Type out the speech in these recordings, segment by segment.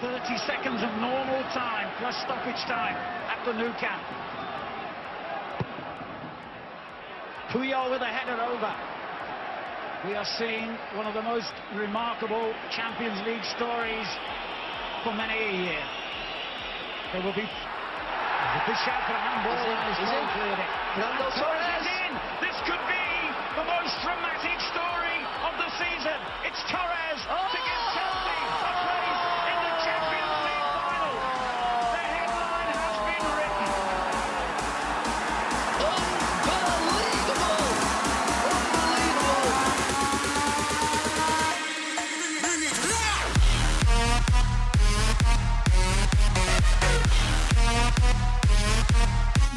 30 seconds of normal time plus stoppage time at the Nou Camp. Puyol with a header over. We are seeing one of the most remarkable Champions League stories for many a year. There will be big shout for a handball. Is it? Is it? Fernando Torres Torres. is in. This could be the most dramatic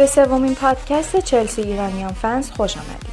به سومین پادکست چلسی ایرانیان فنز خوش آمدید.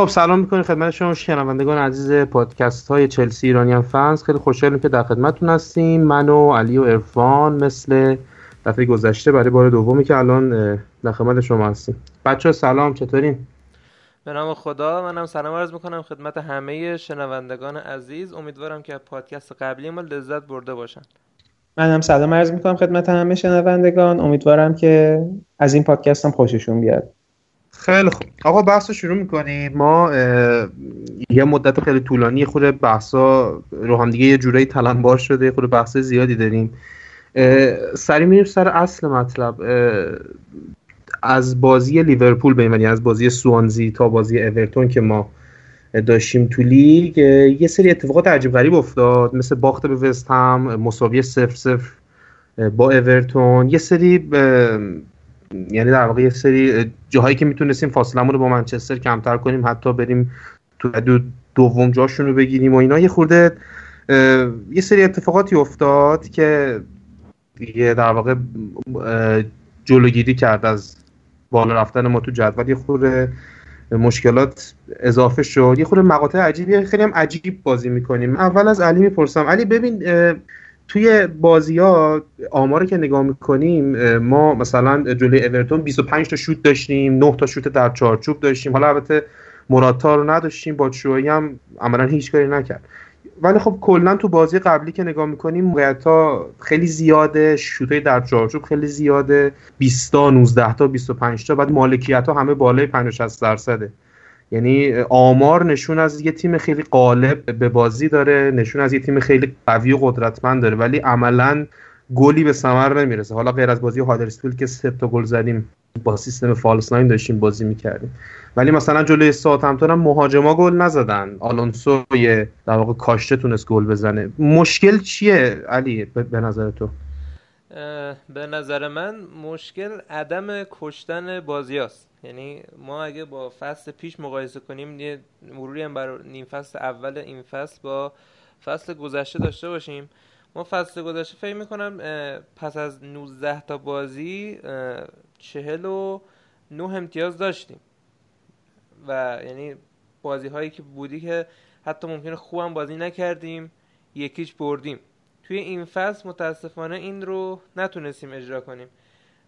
خب سلام می‌کنیم خدمت شما شنوندگان عزیز پادکست های چلسی ایرانیان فنز. خیلی خوشحالیم که در خدمتتون هستیم. من و علی و ارفان مثل دفعه گذشته برای بار دومی که الان در خدمت شما هستیم. بچه سلام چطورین؟ به نام خدا منم سلام عرض می‌کنم خدمت همه شنوندگان عزیز. امیدوارم که پادکست قبلی ما لذت برده باشن. من هم سلام عرض می‌کنم خدمت همه شنوندگان. امیدوارم که از این پادکست هم خوششون بیاد. خیلی خوب. آقا بحث رو شروع می‌کنیم. ما یه مدت خیلی طولانی خود بحثا رو هم دیگه یه جورایی تلمبار شده خود بحث زیادی داریم. سری میریم سر اصل مطلب. از بازی لیورپول به یعنی از بازی سوانزی تا بازی اورتون که ما داشتیم تو لیگ یه سری اتفاقات عجیب غریب افتاد. مثل باخت به وست هم مساوی سف سف با اورتون. یه سری یعنی در واقع یه سری جاهایی که می‌تونستیم فاصلمون رو با منچستر کمتر کنیم حتی بریم تو دو دوم جاشون رو بگیریم و اینا یه خورده یه سری اتفاقاتی افتاد که یه در واقع جلوگیری کرد از بالا رفتن ما تو جدول. یه خورده مشکلات اضافه شد. یه خورده مقاطع عجیبی خیلی هم عجیب بازی می‌کنیم. اول از علی می‌پرسم. علی ببین توی بازی ها آمار که نگاه می‌کنیم ما مثلا جلوی اورتون 25 تا شوت داشتیم 9 تا شوت در چارچوب داشتیم. حالا البته مراتا رو نداشتیم با هم عملا هیچ کاری نکرد. ولی خب کلا تو بازی قبلی که نگاه می‌کنیم موقعیت ها خیلی زیاده شوتای در چارچوب خیلی زیاده 20 تا 19 تا 25 تا بعد مالکیت ها همه بالای 50 60 درصده. یعنی آمار نشون از یه تیم خیلی غالب به بازی داره نشون از یه تیم خیلی قوی و قدرتمند داره ولی عملا گلی به ثمر نمی‌رسه. حالا غیر از بازی هادرسفیلد که سه تا گل زدیم با سیستم فالس ناین داشتیم بازی می‌کردیم. ولی مثلا جلوی ساوثهمپتون هم مهاجما گل نزدن. آلونسو یه در واقع کاشته تونست گل بزنه. مشکل چیه علی به نظر تو؟ به نظر من مشکل عدم کشتن بازیاست. یعنی ما اگه با فصل پیش مقایسه کنیم یه مروری هم بر نیم فصل اول این فصل با فصل گذشته داشته باشیم. ما فصل گذشته فکر می‌کنم پس از 19 تا بازی چهل و نه امتیاز داشتیم. و یعنی بازی هایی که بودی که حتی ممکنه خوبم بازی نکردیم یکیش بردیم. توی این فصل متاسفانه این رو نتونستیم اجرا کنیم.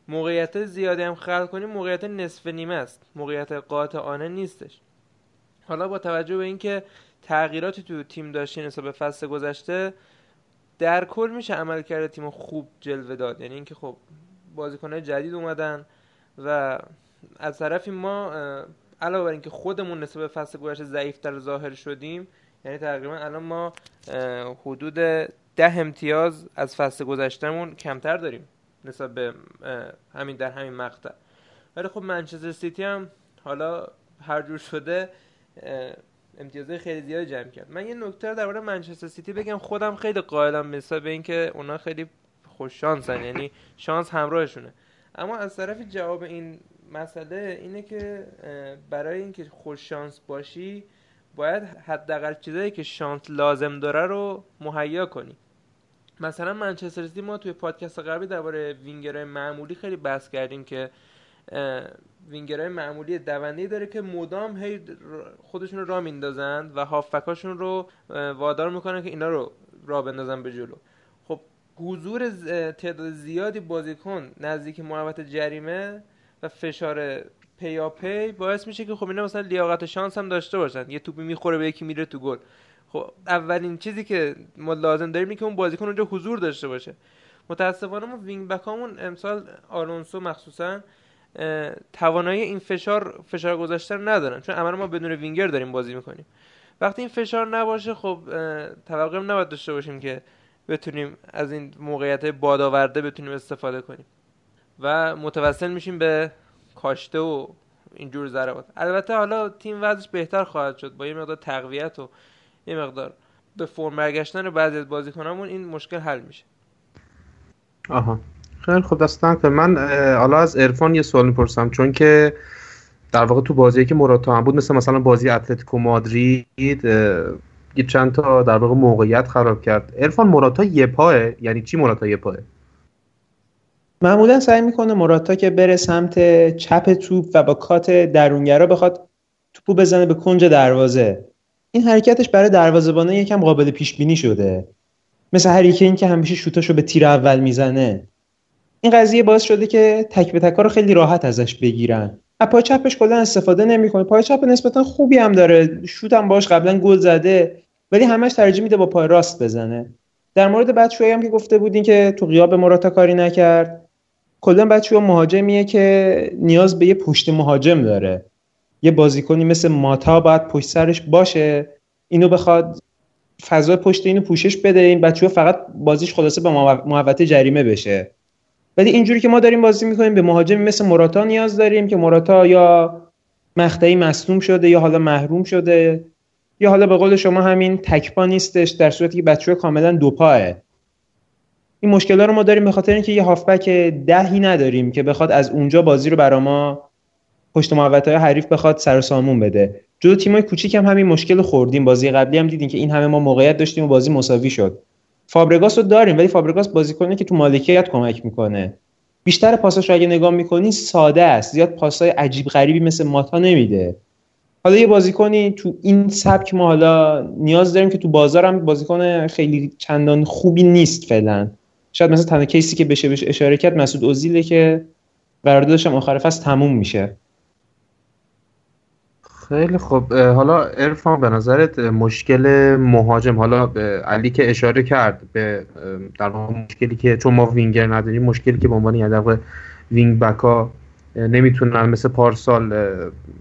موقعیت زیادی هم خلق کنیم موقعیت نصف نیمه است. موقعیت قاطعانه نیستش. حالا با توجه به اینکه تغییراتی تو تیم داشتیم نسبت به فصل گذشته در کل میشه عمل کرده تیم خوب جلوه داد. یعنی اینکه خب بازیکنهای جدید اومدن و از طرفی ما علاوه بر اینکه خودمون نسبت به فصل گذشته ضعیفتر ظاهر شدیم یعنی تقریبا الان ما حدود ده امتیاز از فصل گذشتهمون کمتر داریم. نسبت به همین در همین مقطع. ولی خب منچستر سیتی هم حالا هر جور شده امتیازهای خیلی زیاد جمع کرد. من یه نکته درباره منچستر سیتی بگم خودم خیلی قائلم مثلا به اینکه اونا خیلی خوش شانسن یعنی شانس همراهشونه. اما از طرف جواب این مسئله اینه که برای اینکه خوش شانس باشی باید حداقل چیزایی که شانس لازم داره رو مهیا کنی. مثلا منچستر سیتی ما توی پادکست قبلی درباره وینگرهای معمولی خیلی بحث کردیم که وینگرهای معمولی دونده داره که مدام هی خودشون رو را میندازند و هافکاشون رو وادار می‌کنن که اینا رو را بندازن به جلو. خب حضور تعداد زیادی بازیکن نزدیک محوطه جریمه و فشار پیاپی باعث میشه که خب اینا مثلا لیاقت شانس هم داشته باشن. یه توپی می‌خوره به یکی میره تو گل. خب اولین چیزی که ما لازم داریم که اون بازیکن اونجا حضور داشته باشه. متاسفانه ما وینگ بکامون امسال آلونسو مخصوصا توانایی این فشار فشار گذاشتن ندارن. چون عملا ما بدون وینگر داریم بازی می‌کنیم. وقتی این فشار نباشه خب توقع نباید داشته باشیم که بتونیم از این موقعیت بادآورده بتونیم استفاده کنیم. و متوسل میشیم به کاشته و اینجور ضربات. البته حالا تیم وضعش بهتر خواهد شد. با یه مقدار تقویت و یه مقدار به فرم برگشتن بعضی از بازیکنامون این مشکل حل میشه. آها. خیلی خوب دستان که من حالا از ارفان یه سوال می‌پرسم چون که در واقع تو بازی که مراتا هم بود مثل مثلا بازی اتلتیکو مادرید یه چند تا در واقع موقعیت خراب کرد. ارفان مراتا یه پاه؟ یعنی چی مراتا یه پاه؟ معمولا سعی می‌کنه مراتا که بره سمت چپ توپ و با کات درونگرا بخواد توپو بزنه به کنج دروازه. این حرکتش برای دروازه‌بانه یکم قابل پیش بینی شده. مثل هریکین که همیشه شوتاشو به تیر اول می‌زنه. این قضیه باعث شده که تک به تکا رو خیلی راحت ازش بگیرن. از پای چپش کلا استفاده نمی‌کنه. پای چپ نسبتا خوبی هم داره. شوت هم باش قبلا گل زده ولی همش ترجیح میده با پای راست بزنه. در مورد بچه‌ای هم که گفته بودین که تو غیاب مراتا کاری نکرد. کلا بچه‌ها مهاجمیه که نیاز به یه پشت مهاجم داره. یه بازیکنی مثل ماتا باید پشت سرش باشه. اینو بخواد فضای پشت اینو پوشش بده. این بچه‌ها فقط بازیش خلاصه به محوطه جریمه بشه. ولی اینجوری که ما داریم بازی می‌کنیم به مهاجمی مثل موراتا نیاز داریم که موراتا یا مقطعی مصدوم شده یا حالا محروم شده یا حالا به قول شما همین تکپا نیستش در صورتی که بچه کاملا دوپاه این مشکل رو ما داریم به خاطر اینکه یه هافبک دهی نداریم که بخواد از اونجا بازی رو برا ما پشت محوطه های حریف بخواد سر سامون بده. جلو تیمای کوچیک هم همین مشکل خوردیم. بازی قبلی هم دیدیم که این همه ما موقعیت داشتیم و بازی مساوی شد. فابرگاس رو داریم ولی فابرگاس بازیکنه که تو مالکیت کمک می‌کنه. بیشتر پاساش رو اگه نگاه می‌کنی ساده است. زیاد پاسای عجیب غریبی مثل ماتا نمیده. حالا یه بازیکنی تو این سبک ما حالا نیاز داریم که تو بازار هم بازیکن خیلی چندان خوبی نیست فعلا. شاید مثلا تنها case ی که بشه بشه اشاره کرد مسعود اوزیله که قراردادش هم آخر فصل تموم میشه. خیلی خوب. حالا عرفان به نظرت مشکل مهاجم حالا علی که اشاره کرد به در واقع مشکلی که چون ما وینگر نداریم مشکلی که به عنوان یه در وینگ بکا نمی‌تونن مثل پارسال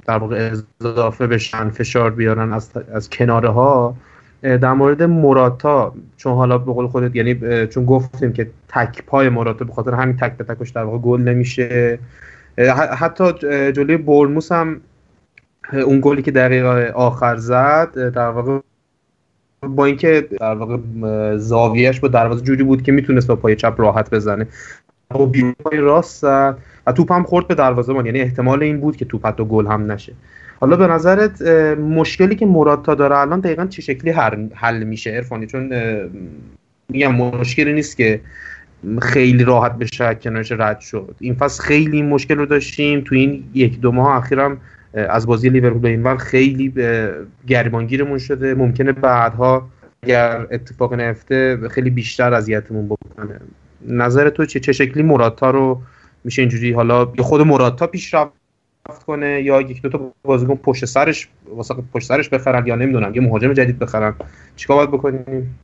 در واقع اضافه بشن فشار بیارن از, از کناره ها در مورد موراتا چون حالا به قول خودت یعنی چون گفتیم که تک پای موراتا به خاطر همین تک به تکش در واقع گل نمیشه. حتی جلوی برموس هم اون گلی که دقیقه آخر زد در واقع با اینکه در واقع زاویهش با دروازه جوری بود که می‌تونست با پای چپ راحت بزنه. و بیرون پای راست زد و توپ هم خورد به دروازه یعنی احتمال این بود که توپ حتی گل هم نشه. حالا به نظرت مشکلی که مراتا داره الان دقیقا چه شکلی حل میشه؟ ارفانی چون میگم مشکلی نیست که خیلی راحت بشه کنارش رد شد. این فصل خیلی مشکل رو داشتیم. تو این یک دو ماه اخیرم از بازی لیورپول این خیلی گریبانگیرمون شده. ممکنه بعدها اگر اتفاق نیفته خیلی بیشتر اذیتمون بکنه. نظر تو چه؟ چه شکلی مراتا رو میشه اینجوری حالا خود مراتا پیشرفت کنه یا یک دو تا بازیکن پشت سرش واسه پشت سرش بخرن یا نمی‌دونم یه مهاجم جدید بخرن؟ چیکار باید بکنیم؟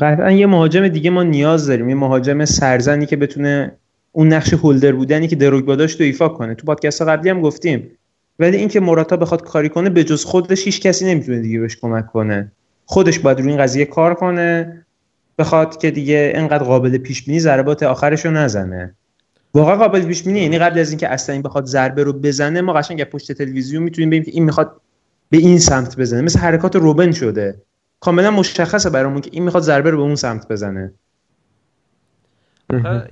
قطعا یه مهاجم دیگه ما نیاز داریم. یه مهاجم سرزنی که بتونه اون نقش هولدر بودنی که دروگبا داشت رو ایفا کنه. تو پادکست قبلی هم گفتیم. ولی اینکه موراتا بخواد کاری کنه به جز خودش هیچ کسی نمی‌تونه دیگه بهش کمک کنه. خودش باید روی این قضیه کار کنه بخواد که دیگه انقدر قابل پیش بینی ضربات آخرش رو نزنه. واقعا قابل پیش بینی یعنی قبل از اینکه اصلا این بخواد ضربه رو بزنه ما قشنگ پشت تلویزیون می‌تونیم ببینیم که این می‌خواد به این سمت بزنه. مثل حرکات روبن شده. کاملا مشخصه برامون که این می‌خواد ضربه رو به اون سمت بزنه.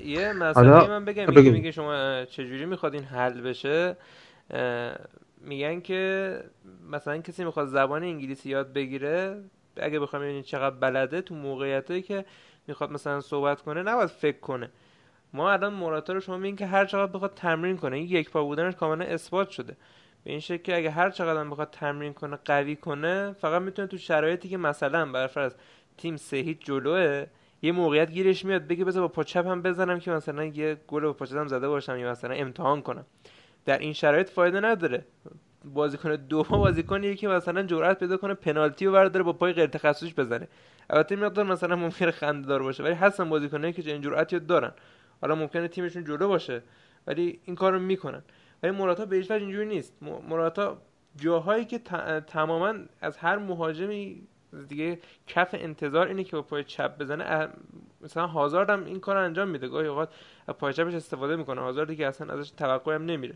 یه مسئله من بگم میگه, میگه شما چجوری می‌خواد این حل بشه؟ میگن که مثلا کسی می‌خواد زبان انگلیسی یاد بگیره اگه بخوام ببینید چقدر بلده تو موقعیتایی که می‌خواد مثلا صحبت کنه نباید فکر کنه. ما الان موراتا رو شما میگین که هر چقدر بخواد تمرین کنه این یک پا بودنش کاملا اثبات شده. به این شکل که اگه هر چقدر بخواد تمرین کنه قوی کنه فقط می‌تونه تو شرایطی که مثلا برفرض تیم سه هیچ جلوه یه موقعیت گیرش میاد بگه بذار با پاچپ هم بزنم که مثلا یه گل با پاچپم زده باشم یا مثلا امتحان کنم. در این شرایط فایده نداره. بازیکن دوم بازیکنیه که مثلا جرأت پیدا کنه پنالتی رو برداره با پای غیر تخصصیش بزنه. البته مقدار مثلا ممکنه خنده دار باشه ولی هستن بازیکنایی که این جرأتی دارن. حالا ممکنه تیمشون جلو باشه ولی این کارو می‌کنن. ولی موراتا به هیچ اینجوری نیست. موراتا جاهایی که تماما از هر مهاجمی دیگه کف انتظار اینه که با پای چپ بزنه. مثلا هازارد هم این کار انجام میده. گاهی اوقات پای چپش استفاده می‌کنه. هازاردی که اصلا ازش توقع هم نمیره.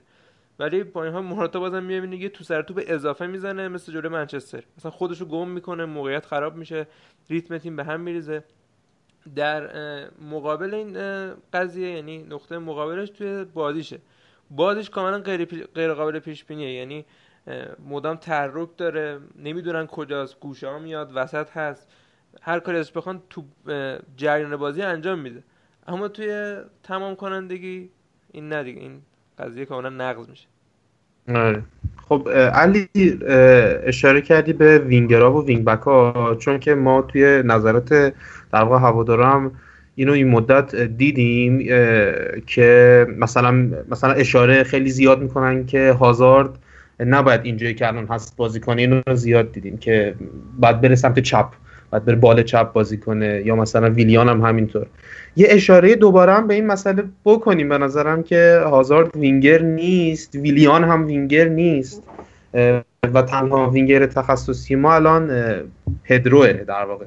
ولی با اینها موراتا بازم می‌بینه یه تو سر توپ اضافه می‌زنه مثل جلوی منچستر. مثلا خودشو گم می‌کنه. موقعیت خراب میشه. ریتم تیم به هم میریزه. در مقابل این قضیه یعنی نقطه مقابلش توی بازیشه. بازیش کاملا غیر, غیر قابل پیش بینیه یعنی مدام تحرک داره نمی‌دونن کجاست گوشه ها میاد وسط هست. هر کاری ازش بخوان تو جریان بازی انجام میده. اما توی تمام کنندگی این ندیگه این قضیه کاملا نقض میشه. آره. خب علی اشاره کردی به وینگرا و وینگ بک ها چون که ما توی نظرات در واقع هوادارا هم اینو این مدت دیدیم که مثلا مثلا اشاره خیلی زیاد می‌کنن که هازارد نباید اینجایی که الان هست بازی کنه اینو زیاد دیدیم که بعد بره سمت چپ بعد بره بال چپ بازی کنه یا مثلا ویلیان هم همینطور. یه اشاره دوباره هم به این مسئله بکنیم. به نظرم که هازارد وینگر نیست ویلیان هم وینگر نیست و تنها وینگر تخصصی ما الان پدروه در واقع.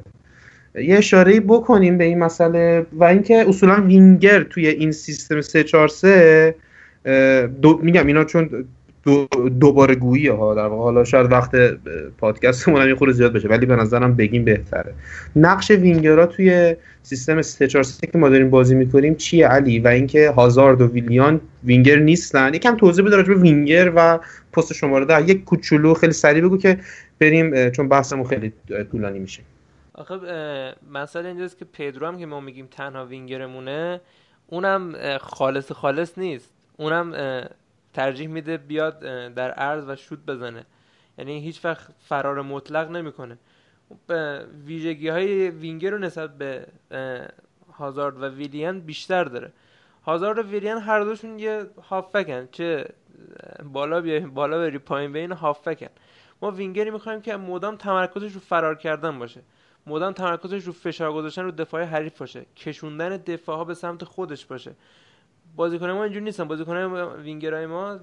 یه اشاره بکنیم به این مسئله و اینکه اصولا وینگر توی این سیستم 3 4 3 دو میگم اینا چون دو دوباره گویی ها در واقع حالا شاید وقت پادکستمون هم خورده زیاد بشه ولی به نظرم بگیم بهتره. نقش وینگرها توی سیستم 3 4 3 که ما داریم بازی می‌کنیم چیه علی؟ و اینکه هازارد و ویلیان وینگر نیستن. یکم توضیح بده راجع به وینگر و پست شماره ده. یک کوچولو خیلی سریع بگو که بریم چون بحثمون خیلی طولانی میشه. آخه مسئله اینجاست که پدرو هم که ما میگیم تنها وینگرمونه اونم خالص خالص نیست. اونم ترجیح میده بیاد در عرض و شوت بزنه. یعنی هیچ وقت فرار مطلق نمی‌کنه. ویژگی های وینگر رو نسبت به هازارد و ویلیان بیشتر داره. هازارد و ویلیان هر دوشون یه هافکن چه بالا بیای بالا بری پایین بین هافکن. ما وینگری می‌خوایم که مدام تمرکزش رو فرار کردن باشه. مدام تمرکزش رو فشار گذاشتن رو دفاع حریف باشه. کشوندن دفاع ها به سمت خودش باشه. بازیکن ما اینجوری نیستن. بازیکن وینگرای ما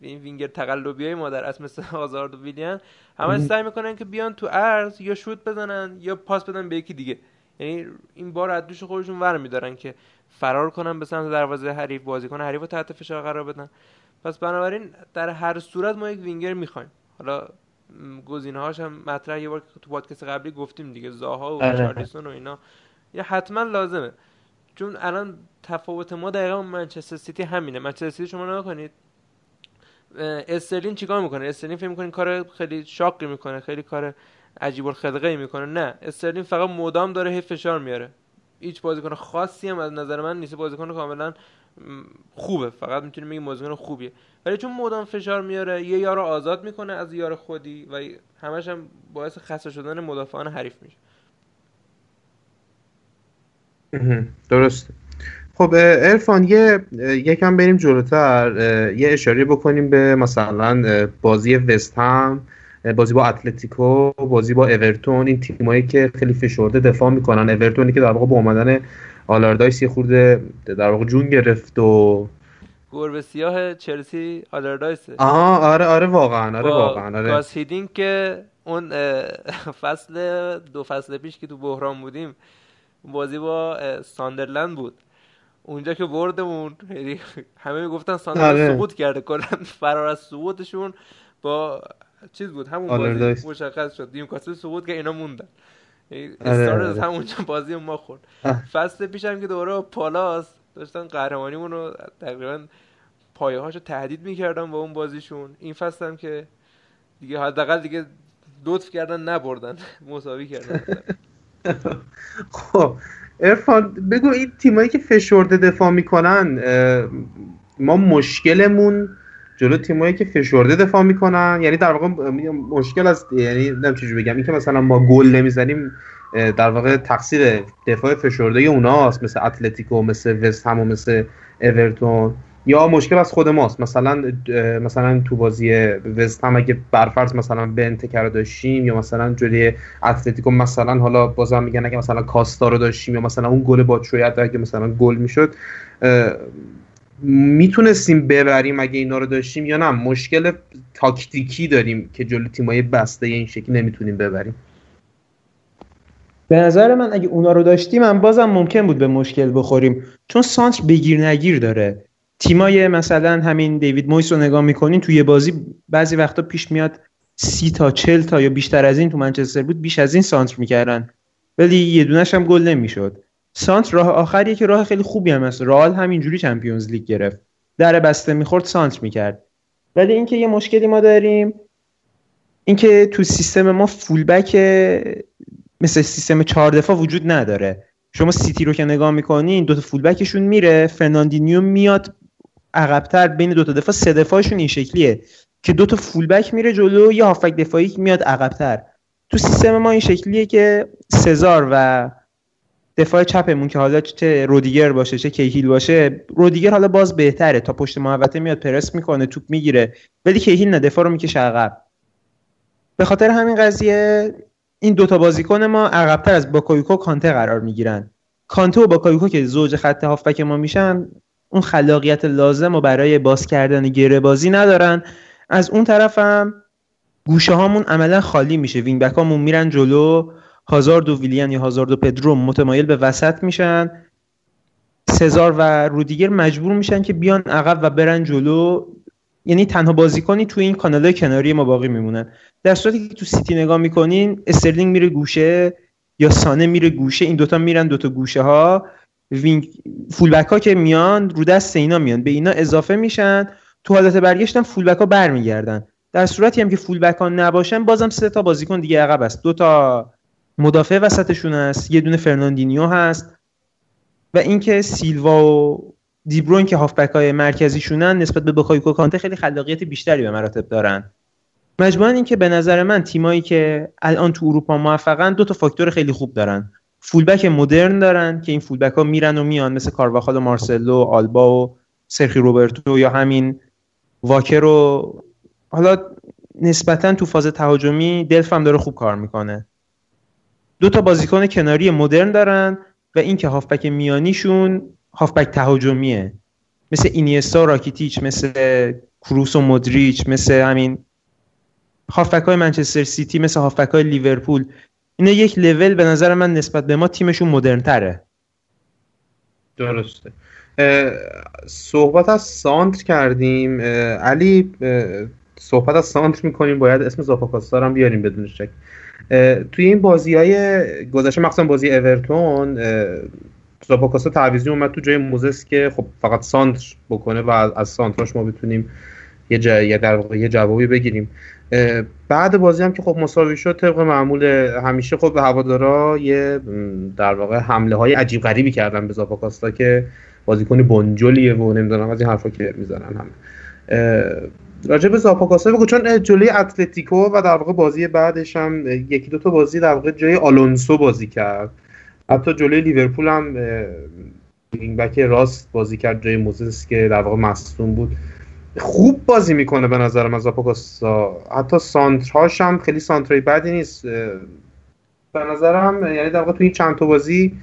این وینگر تقلبی های ما در اصل مثل هازارد و ویلیان همه سعی می‌کنن که بیان تو عرض یا شوت بزنن یا پاس بدن به یکی دیگه. یعنی این بار از دوش خودشون ور میدارن که فرار کنن به سمت دروازه حریف بازیکن حریف رو تحت فشار قرار بدن. پس بنابراین در هر صورت ما یک وینگر می‌خوایم. حالا گزینه هاش هم مطرح. یه بار تو پادکست قبلی گفتیم دیگه زاها و آره. ریچارلیسون و اینا. یا حتما لازمه. چون الان تفاوت ما دقیقا منچستر سیتی همینه. منچستر سیتی شما نگاه کنید استرلین چیکار می‌کنه؟ استرلین فکر می‌کنه کار خیلی شاقی می‌کنه خیلی کار عجیب الخلقه می‌کنه. نه استرلین فقط مدام داره هی فشار میاره. هیچ بازیکن خاصی هم از نظر من نیست. بازیکن کاملا خوبه. فقط می‌تونیم بگیم بازیکن خوبیه. ولی چون مدام فشار میاره یه یارو آزاد می‌کنه از یار خودی و همش هم باعث خسته شدن مدافعان حریف میشه. مهم. درسته. خب عرفان یه یکم بریم جلوتر. یه اشاره بکنیم به مثلا بازی وست هم بازی با اتلتیکو بازی با اورتون این تیمایی که خیلی فشرده دفاع می‌کنن. اورتونی که در واقع با اومدن آلاردایس یه خورده در واقع جون گرفت و گربه سیاه چلسی آلردایسه آها آره آره واقعا آره با واقعا آره. هیدینک که اون فصل دو فصل پیش که تو بحران بودیم بازی با ساندرلند بود اونجا که بردمون یعنی همه می‌گفتن ساندرلند آره. سقوط کرده کلا فرار از سقوطشون با چیز بود همون بازی آلردایس. مشخص شد نیوکاسل سقوط که اینا موندن آره، استارت آره. از همونجا بازی ما خورد. فصل پیشم که دوباره با پالاس داشتن قهرمانیمون رو تقریبا پایه هاشو تهدید می‌کردن با اون بازیشون این فصل هم که دیگه حداقل دیگه لطف کردن نبردن مساوی کردن خب ارفان بگو این تیمایی که فشرده دفاع می‌کنن ما مشکلمون جلو تیمایی که فشرده دفاع می‌کنن یعنی در واقع مشکل از یعنی نمی‌دونم چجوری بگم این که مثلا ما گل نمی‌زنیم در واقع تقصیر دفاع فشرده اوناست مثل اتلتیکو مثل وست هم و مثل اورتون. یا مشکل از خود ماست. مثلا مثلا تو بازی وست هم اگه برفرض مثلا بنتکر رو داشتیم یا مثلا جلوی اتلتیکو مثلا حالا بازم میگن اگه مثلا کاستا رو داشتیم یا مثلا اون گل با اگه مثلا گل می‌شد می‌تونستیم ببریم اگه اینا رو داشتیم یا نه. مشکل تاکتیکی داریم که جلو تیمای بسته این شکلی نمی‌تونیم ببریم. به نظر من اگه اونا رو داشتیم هم بازم ممکن بود به مشکل بخوریم. چون سانتر بگیر نگیر داره. تیمای مثلا همین دیوید مویس رو نگاه می‌کنین توی بازی بعضی وقتا پیش میاد سی تا چل تا یا بیشتر از این تو منچستر بود بیش از این سانتر می‌کردن. ولی یه دونش هم گل نمی‌شد. سانتر راه آخریه که راه خیلی خوبی هم هست. رئال همینجوری چمپیونز لیگ گرفت. در بسته می‌خورد سانتر می‌کرد. ولی اینکه یه مشکلی ما داریم اینکه تو سیستم ما فولبک مثل سیستم چهار دفاع وجود نداره. شما سیتی رو که نگاه می‌کنین دوتا فولبکشون میره. فرناندینیو میاد عقبتر بین دوتا دفاع سه دفاعشون این شکلیه که دوتا فولبک میره جلو یه هافبک دفاعی میاد عقبتر. تو سیستم ما این شکلیه که سزار و دفاع چپمون که حالا چه رودیگر باشه چه کیهیل باشه رودیگر حالا باز بهتره. تا پشت محوطه میاد پرس می‌کنه توپ می‌گیره. ولی کیهیل نه دفاع رو می‌کشه عقب. به خاطر همین قضیه این دوتا بازیکن ما عقبتر از باکایوکو کانته قرار می‌گیرن. کانته و باکایوکو که زوج خط هافبک ما میشن اون خلاقیت لازم و برای باز کردن گره بازی ندارن. از اون طرف هم گوشه هامون عملا خالی میشه. وینگ بک هامون میرن جلو. هازارد و ویلیان یا هازارد و پدرو متمایل به وسط میشن. سزار و رودیگر مجبور میشن که بیان عقب و برن جلو. یعنی تنها بازیکنی تو این کانال کناری ما باقی میمونن. در صورتی که تو سیتی نگاه می‌کنین استرلینگ میره گوشه یا سانه میره گوشه. این دوتا میرن دوتا گوشه ها وینگ فولبک ها که میان رو دست اینا میان. به اینا اضافه میشن. تو حالت برگشت هم فولبک ها برمیگردن. در صورتی هم که فولبک ها نباشن بازم سه تا بازیکن دیگه عقب است. دو تا مدافع وسطشون هست یه دونه فرناندینیو هست. و اینکه سیلوا و دیبروین که هافبک های مرکزیشونن نسبت به بخایکو کانته خیلی خلاقیت بیشتری به مراتب دارن. مجموعا اینکه به نظر من تیمایی که الان تو اروپا موفقن دو تا فاکتور خیلی خوب دارن. فولبک مدرن دارن که این فولبک ها میرن و میان مثل کارواخال و مارسلو و آلبا و سرخی روبرتو یا همین واکر رو حالا نسبتا تو فاز تهاجمی دلف هم داره خوب کار می‌کنه. دو تا بازیکن کناری مدرن دارن و اینکه هافبک میانیشون هافبک تهاجمیه. مثل اینیستا راکیتیچ مثل کروس و مدریچ مثل همین هافبک های منچستر سیتی مثل هافبک های لیورپول. اینا یک لول به نظر من نسبت به ما تیمشون مدرن تره درسته صحبت از سانتر کردیم. علی صحبت از سانتر می‌کنیم. باید اسم زاپاکاستا هم بیاریم بدون شک. توی این بازی های گذشته مخصوصا بازی اورتون زاپاکاستا تعویزی اومد تو جای موزس که خب فقط سانتر بکنه و از سانتراش ما بتونیم یه, جا... در واقع یه جوابی بگیریم. بعد بازی هم که خب مساوی شد طبق معمول همیشه خب به هوادارا یه در واقع حمله های عجیب غریبی کردن به زاپاکاستا که بازیکن بنجلیه و نمی‌دونم از این حرفا که می‌زنن هم راجع به زاپاکاستا بگو چون جلوی اتلتیکو و در واقع بازی بعدش هم یکی دو تا بازی در واقع جای آلونسو بازی کرد. حتی جلوی لیورپول هم این بک راست بازی کرد جای موزس که در واقع مصدوم بود. خوب بازی می‌کنه به نظر من زاپاکاستا حتی سانترهاش هم خیلی سانترای بدی نیست. به نظرم یعنی در واقع توی این چند تا بازی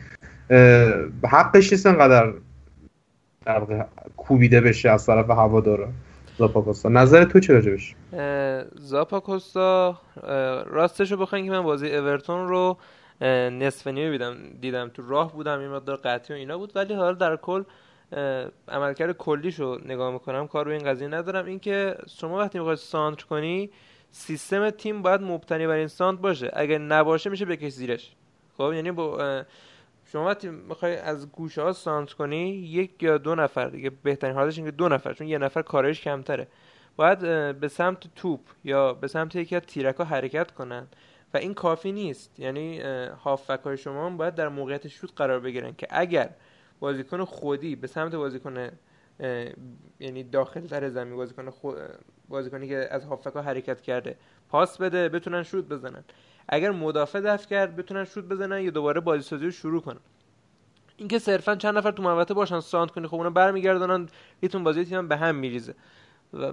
حقش نیست انقدر در واقع کوبیده بشه از طرف هوادارا زاپاکوستا نظر تو چه راجبش؟ زاپاکوستا راستش رو بخواین که من بازی اورتون رو نصف نیمه دیدم تو راه بودم این مقدار قطعی و اینا بود ولی حالا در کل عملکرد کلیش رو نگاه می‌کنم کار روی این قضیه ندارم. اینکه شما وقتی می‌خوای سانتر کنی سیستم تیم باید مبتنی بر این سانت باشه. اگر نباشه میشه بکش زیرش. خب یعنی با شما وقتی می‌خوای از گوشه ها سانت کنی یک یا دو نفر دیگه بهترین حالش اینه که دو نفر چون یه نفر کارش کمتره. باید به سمت توپ یا به سمت یکی از تیرک ها حرکت کنن. و این کافی نیست. یعنی هافک های شما باید در موقعیت شوت قرار بگیرن که اگر بازیکن خودی به سمت بازیکن یعنی داخل در زمین بازیکن خود بازیکنی که از هافک ها حرکت کرده پاس بده بتونن شوت بزنن. اگر مدافع دفع کرد بتونن شوت بزنن یا دوباره بازی سازی رو شروع کنن. اینکه صرفا چند نفر تو محوطه باشن سانت کنی خب اونا برمیگردونن یتون بازی تیم به هم میریزه.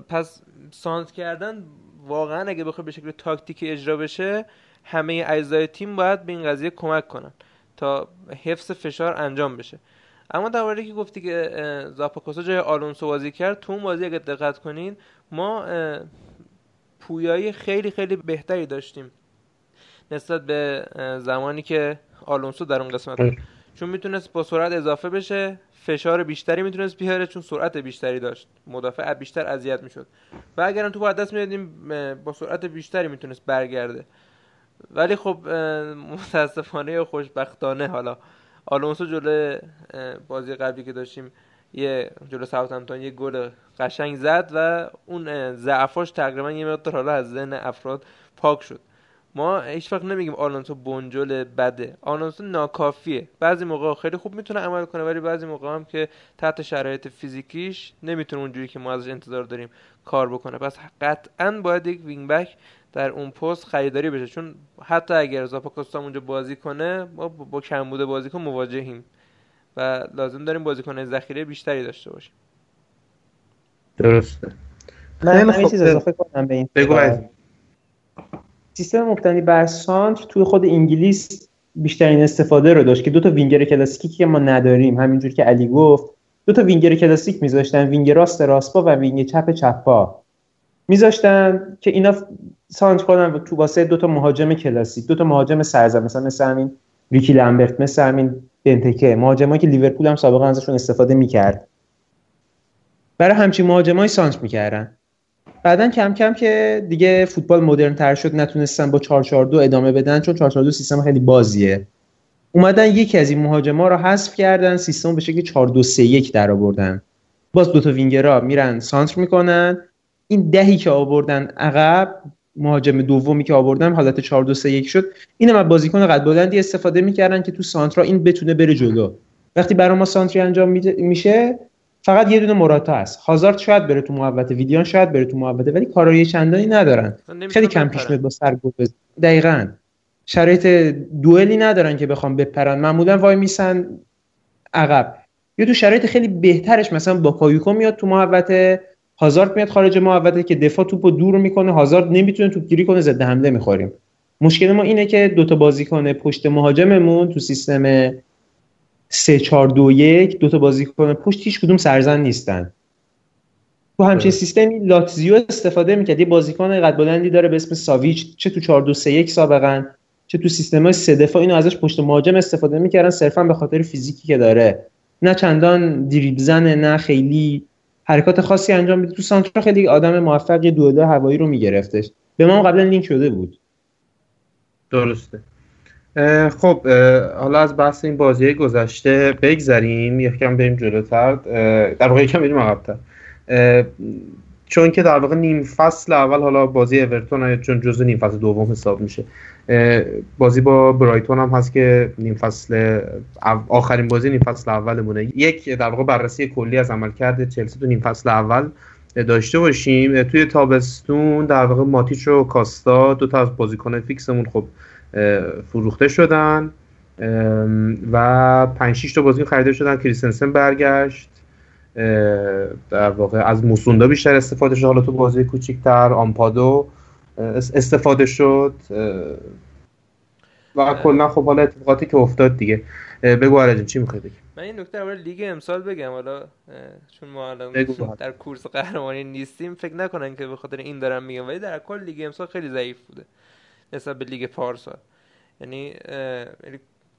پس سانت کردن واقعا اگه بخواد به شکل تاکتیکی اجرا بشه همه اجزای تیم باید به این قضیه کمک کنن تا حفظ فشار انجام بشه. اما در که گفتی که زاپاکوسا جای آلونسو بازی کرد تو اون بازی اگه دقت کنین ما پویایی خیلی خیلی بهتری داشتیم نسبت به زمانی که آلونسو در اون قسمت چون می‌تونست با سرعت اضافه بشه فشار بیشتری می‌تونست بیاره چون سرعت بیشتری داشت. مدافع بیشتر اذیت می‌شد. و اگرم تو بعد دست می‌دادیم با سرعت بیشتری می‌تونست برگرده. ولی خب متاسفانه یا خوشبختانه حالا آلونسو جلو بازی قبلی که داشتیم یه جلو ساوثهمپتون یه گل قشنگ زد و اون ضعفاش تقریبا یه مقدار حالا از ذهن افراد پاک شد. ما هیچ وقت نمیگیم آلونسو بنجل بده. آلونسو ناکافیه. بعضی موقع خیلی خوب می‌تونه عمل کنه ولی بعضی موقع هم که تحت شرایط فیزیکیش نمی‌تونه اونجوری که ما ازش انتظار داریم کار بکنه. پس قطعا باید یک وینگ بک در اون پست خریداری بشه. چون حتی اگر زاپاکوستا اونجا بازی کنه ما با کمبود بازیکن مواجهیم و لازم داریم بازیکن ذخیره بیشتری داشته باشیم. درسته. من خب چیز اضافه کنم به این. بگو سیستم مبتنی بر سانتر توی خود انگلیس بیشترین استفاده رو داشت که دو تا وینگر کلاسیکی که ما نداریم. همینجور که علی گفت دو تا وینگر کلاسیک میذاشتن وینگ راست راستپا و وینگ چپ چپ‌پا میذاشتن که اینا سانتر کنن تو واسه دو تا مهاجم کلاسیک دو تا مهاجم سرزن مثلا مثل همین ریکی لامبرت مثل همین بنتکه. مهاجمایی که لیورپول هم سابقا ازشون استفاده می‌کرد. برای همچین مهاجمای سانتر می‌کردن. بعدا کم کم که دیگه فوتبال مدرن تر شد نتونستن با 442 ادامه بدن چون 442 سیستم خیلی بازیه. اومدن یکی از این مهاجما رو حذف کردن سیستم به شکل 4231 در آوردن. باز دو تا وینگرا میرن سانتر می‌کنن. این دهی که آوردن عقب مهاجم دومی که آوردن حالت 4231 شد. اینم از بازیکن قد بلندی استفاده می‌کردن که تو سانترا این بتونه بره جلو. وقتی برای ما سانتری انجام میشه فقط یه دونه مراتا هست. هازارد شاید بره تو محوطه ویدیان شاید بره تو محوطه ولی کارایی چندانی ندارن. خیلی کم پیش میاد با سر گل دقیقاً. شرایط دوئلی ندارن که بخوام بپرن. معمولا وای میسن عقب. یا تو شرایط خیلی بهترش مثلا با کایوکو میاد تو محوطه هازارد میاد خارج محوطه که دفاع توپو دور می‌کنه هازارد نمی‌تونه توپگیری کنه ضد حمله می‌خوریم. مشکل ما اینه که دوتا بازیکن پشت مهاجممون تو سیستم 3 4 2 1 دوتا بازیکن پشت هیچ کدوم سرزن نیستن. تو همچین سیستمی لاتزیو استفاده می‌کرد. یه بازیکن قد بلندی داره به اسم ساویچ چه تو 4 2 3 1 سابقا چه تو سیستم های سه دفاع اینو ازش پشت مهاجم استفاده می‌کردن صرفا به خاطر فیزیکی که داره. نه چندان دریبل نه خیلی حرکات خاصی انجام میده. تو سانترا خیلی آدم موفقی دو دو هوایی رو میگرفتش. به ما قبلا لینک شده بود. درسته. خب حالا از بحث این بازی گذشته بگذریم. یکم بریم جلوتر. در واقع یکم بریم عقب‌تر. چون که در واقع نیم فصل اول حالا بازی اورتون چون جزء نیم فصل دوم حساب میشه بازی با برایتون هم هست که نیم فصل آخرین بازی نیم فصل اولمونه. یک در واقع بررسی کلی از عمل کرده چلسی تو نیم فصل اول داشته باشیم. توی تابستون در واقع ماتیچ و کاستا دو تا از بازیکن فیکسمون خب فروخته شدن. و 5 6 تا بازیکن خریده شدن. کریستنسن برگشت. در واقع از موسوندا بیشتر استفاده شد. حالا تو بازی کوچیکتر آمپادو استفاده شد و کلا خب حالا اتفاقاتی که افتاد دیگه. بگو آره چی می‌خوای بگی؟ من این نکته اول لیگ امسال بگم. حالا چون ما الان در کورس قهرمانی نیستیم فکر نکنن که به خاطر این دارم میگم. ولی در کل لیگ امسال خیلی ضعیف بوده نسبت به لیگ پارسال. یعنی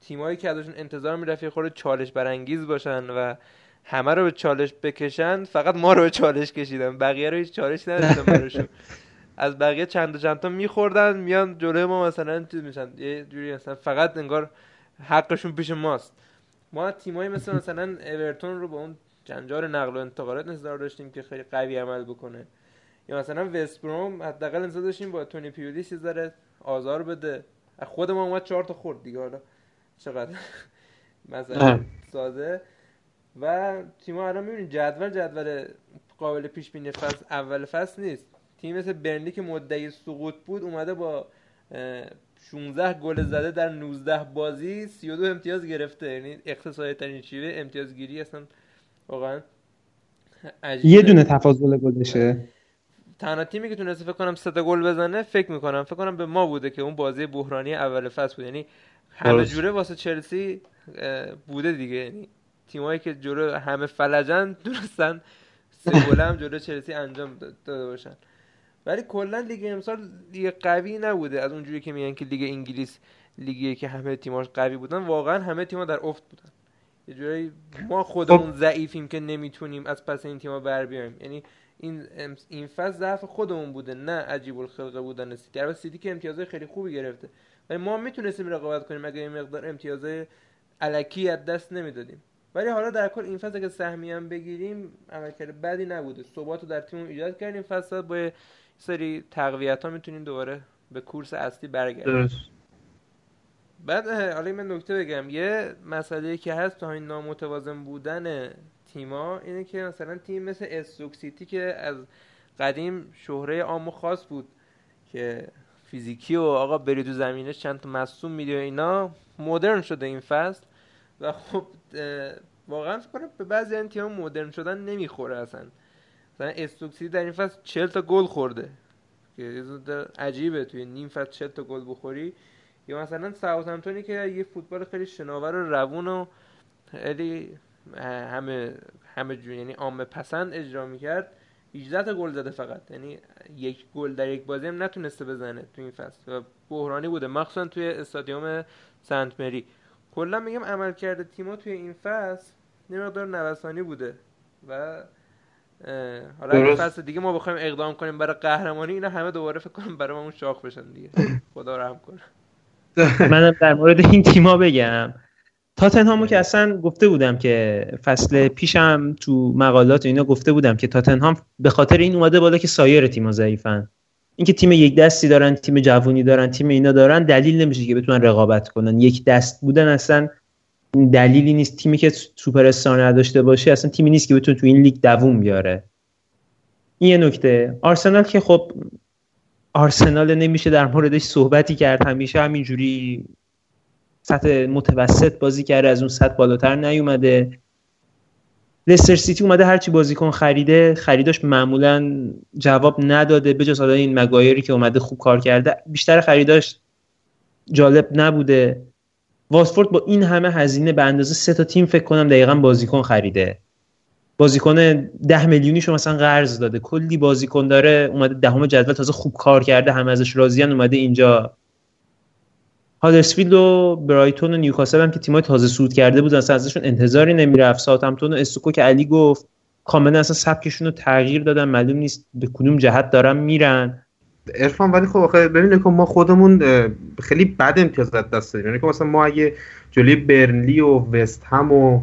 تیمایی که ازشون انتظار می‌رفت خورده چالش برانگیز باشن و همه رو به چالش بکشن فقط ما رو به چالش کشیدن. بقیه رو هیچ چالش نداشتن براشون از بقیه چند و چند تا میخوردن میان جلوی ما مثلا چیز میشن. یه جوری مثلا فقط انگار حقشون پیش ماست. ما تیمایی مثل مثلا اورتون رو با اون جنجال نقل و انتقالات انتظار داشتیم که خیلی قوی عمل بکنه. یا مثلا وست بروم حداقل انتظار داشتیم با تونی یه ذره آزار بده. خود ما اومد چهار تا خورد دیگه حالا. چقدر؟ مثلا ساده. و تیم الان می‌بینید جدول جدول قابل پیش بینی فصل اول فصل نیست. تیم مثل برنلی که مدعی سقوط بود اومده با 16 گل زده در 19 بازی 32 امتیاز گرفته. یعنی اقتصادی ترین شیوه امتیازگیری اصلا واقعا عجیبه. یه دونه تفاضل گلشه تنها تیمی که تونسته فکر کنم سه گل بزنه فکر می‌کنم فکر کنم به ما بوده که اون بازی بحرانی اول فصل بود. یعنی همه جوره واسه چلسی بوده دیگه. یعنی تیمایی که جلو همه فلجن درستن سه گل هم جلو چلسی انجام داده باشن. ولی کلا لیگ امسال لیگ قوی نبوده. از اونجوری که میگن که لیگ انگلیس لیگی که همه تیماش قوی بودن واقعا همه تیم‌ها در افت بودن. یه جوری ما خودمون خب. ضعیفیم که نمی‌تونیم از پس این تیم‌ها بر بیایم. یعنی این این فصل ضعف خودمون بوده نه عجیب الخلقه بودن سیتی. البته سیتی که امتیازهای خیلی خوبی گرفته. ولی ما می‌تونستیم رقابت کنیم. اگه این مقدار امتیازهای الکی از دست نمی‌دادیم. ولی حالا در کل این فصل که سهمی هم بگیریم عملکرد بدی نبوده. ثبات رو در تیم ایجاد کردیم فصل. با سری تقویت ها می‌تونیم دوباره به کورس اصلی برگردیم. بعد حالا من نکته بگم. یه مسئله که هست تو همین نامتوازن بودن تیما اینه که مثلا تیم مثل استوک سیتی که از قدیم شهره عام و خاص بود که فیزیکی و آقا بری تو زمینش چند تا مصوم میدی و اینا مدرن شده این فصل. و خب واقعا فکر به بعضی این تیم مدرن شدن نمی‌خوره اصلا. مثلا استوکسی در این فصل 40 تا گل خورده. که عجیبه توی نیم فصل 40 تا گل بخوری. یا مثلا ساوثهمپتونی که یه فوتبال خیلی شناور و روون و خیلی همه همه جون یعنی عامه پسند اجرا می‌کرد 18 تا گل زده فقط. یعنی یک گل در یک بازی هم نتونسته بزنه تو این فصل. و بحرانی بوده. مخصوصا توی استادیوم سنت مری. کلا میگم عمل کرده تیما توی این فصل نمقدار نوسانی بوده و حالا این فصل دیگه ما بخوایم اقدام کنیم برای قهرمانی اینا همه دوباره فکر کنم برای اون شاخ بشن دیگه. خدا رحم کنه. منم در مورد این تیما بگم. تاتنهامو که اصلا گفته بودم که فصل پیشم تو مقالات اینا گفته بودم که تاتنهام به خاطر این اومده بالا که سایر تیما ضعیفن. اینکه تیم یک دستی دارن تیم جوونی دارن تیم اینا دارن دلیل نمیشه که بتونن رقابت کنن. یک دست بودن اصلا دلیلی نیست تیمی که سوپر استار نداشته باشه اصلا تیمی نیست که بتونه تو این لیگ دووم بیاره. این یه نکته. آرسنال که خب آرسنال نمیشه در موردش صحبتی کرد همیشه همینجوری سطح متوسط بازی کرده از اون سطح بالاتر نیومده. لستر سیتی اومده هرچی بازیکن خریده خریداش معمولا جواب نداده. به جز این مگایری که اومده خوب کار کرده بیشتر خریداش جالب نبوده. واسفورد با این همه هزینه به اندازه سه تا تیم فکر کنم دقیقا بازیکن خریده. بازیکن ده میلیونیشو مثلا قرض داده. کلی بازیکن داره اومده دهم جدول تازه خوب کار کرده همه ازش راضیان اومده اینجا هادرسفیلد و برایتون و نیوکاسل هم که تیمای تازه سود کرده بودن اصلا ازشون انتظاری نمی‌رفت. ساوثهمپتون و استوکو که علی گفت کاملا اصلا سبکشون رو تغییر دادن. معلوم نیست به کدوم جهت دارن میرن. ارفان ولی خب ببینید که ما خودمون خیلی بد امتیازات دست داریم. یعنی که مثلا ما اگه جلوی برنلی و وست هم و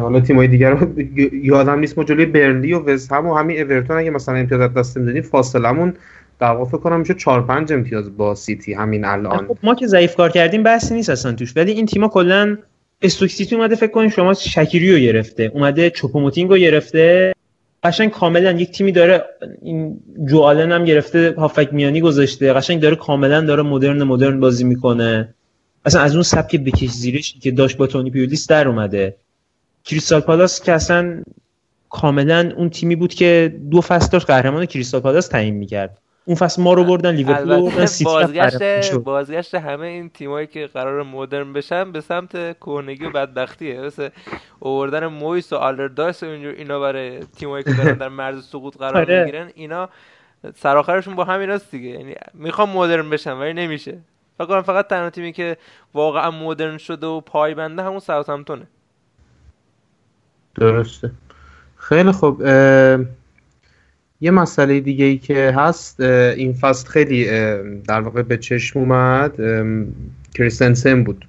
حالا تیمای دیگر یادم نیست ما جلوی برنلی و وست هم و همین اورتون اگه مثلا امتیازات دست می‌دادیم فاصلمون در فکر کنم میشه 4 5 امتیاز با سیتی همین الان. خب ما که ضعیف کار کردیم بحثی نیست اصلا توش. ولی این تیما کلا استوک سیتی اومده فکر کنیم شما شکیری رو گرفته اومده چوپو موتینگ رو گرفته. قشنگ کاملا یک تیمی داره این جو الن هم گرفته هافک میانی گذاشته. قشنگ داره کاملا داره مدرن مدرن بازی می‌کنه. اصلا از اون سبک بکش زیرش که داشت با تونی پولیس در اومده. کریستال پالاس که اصلا کاملا اون تیمی بود که دو فصل داشت قهرمان کریستال پالاس تعیین می‌کرد. اون فصل ما رو بردن لیورپول بردن بازگشت بازگشت همه این تیمایی که قرار مدرن بشن به سمت کهنگی و بدبختیه. مثل اووردن مویس و آلردایس و اینا برای تیمایی که دارن در مرز سقوط قرار آره. می‌گیرن اینا سراخرشون با همیناست دیگه. یعنی می‌خوام مدرن بشن ولی نمیشه. فقط فقط تنها تیمی که واقعا مدرن شده و پایبنده همون ساوثهمپتونه. درسته. خیلی خوب. یه مسئله دیگه ای که هست این فصل خیلی در واقع به چشم اومد کریستنسن بود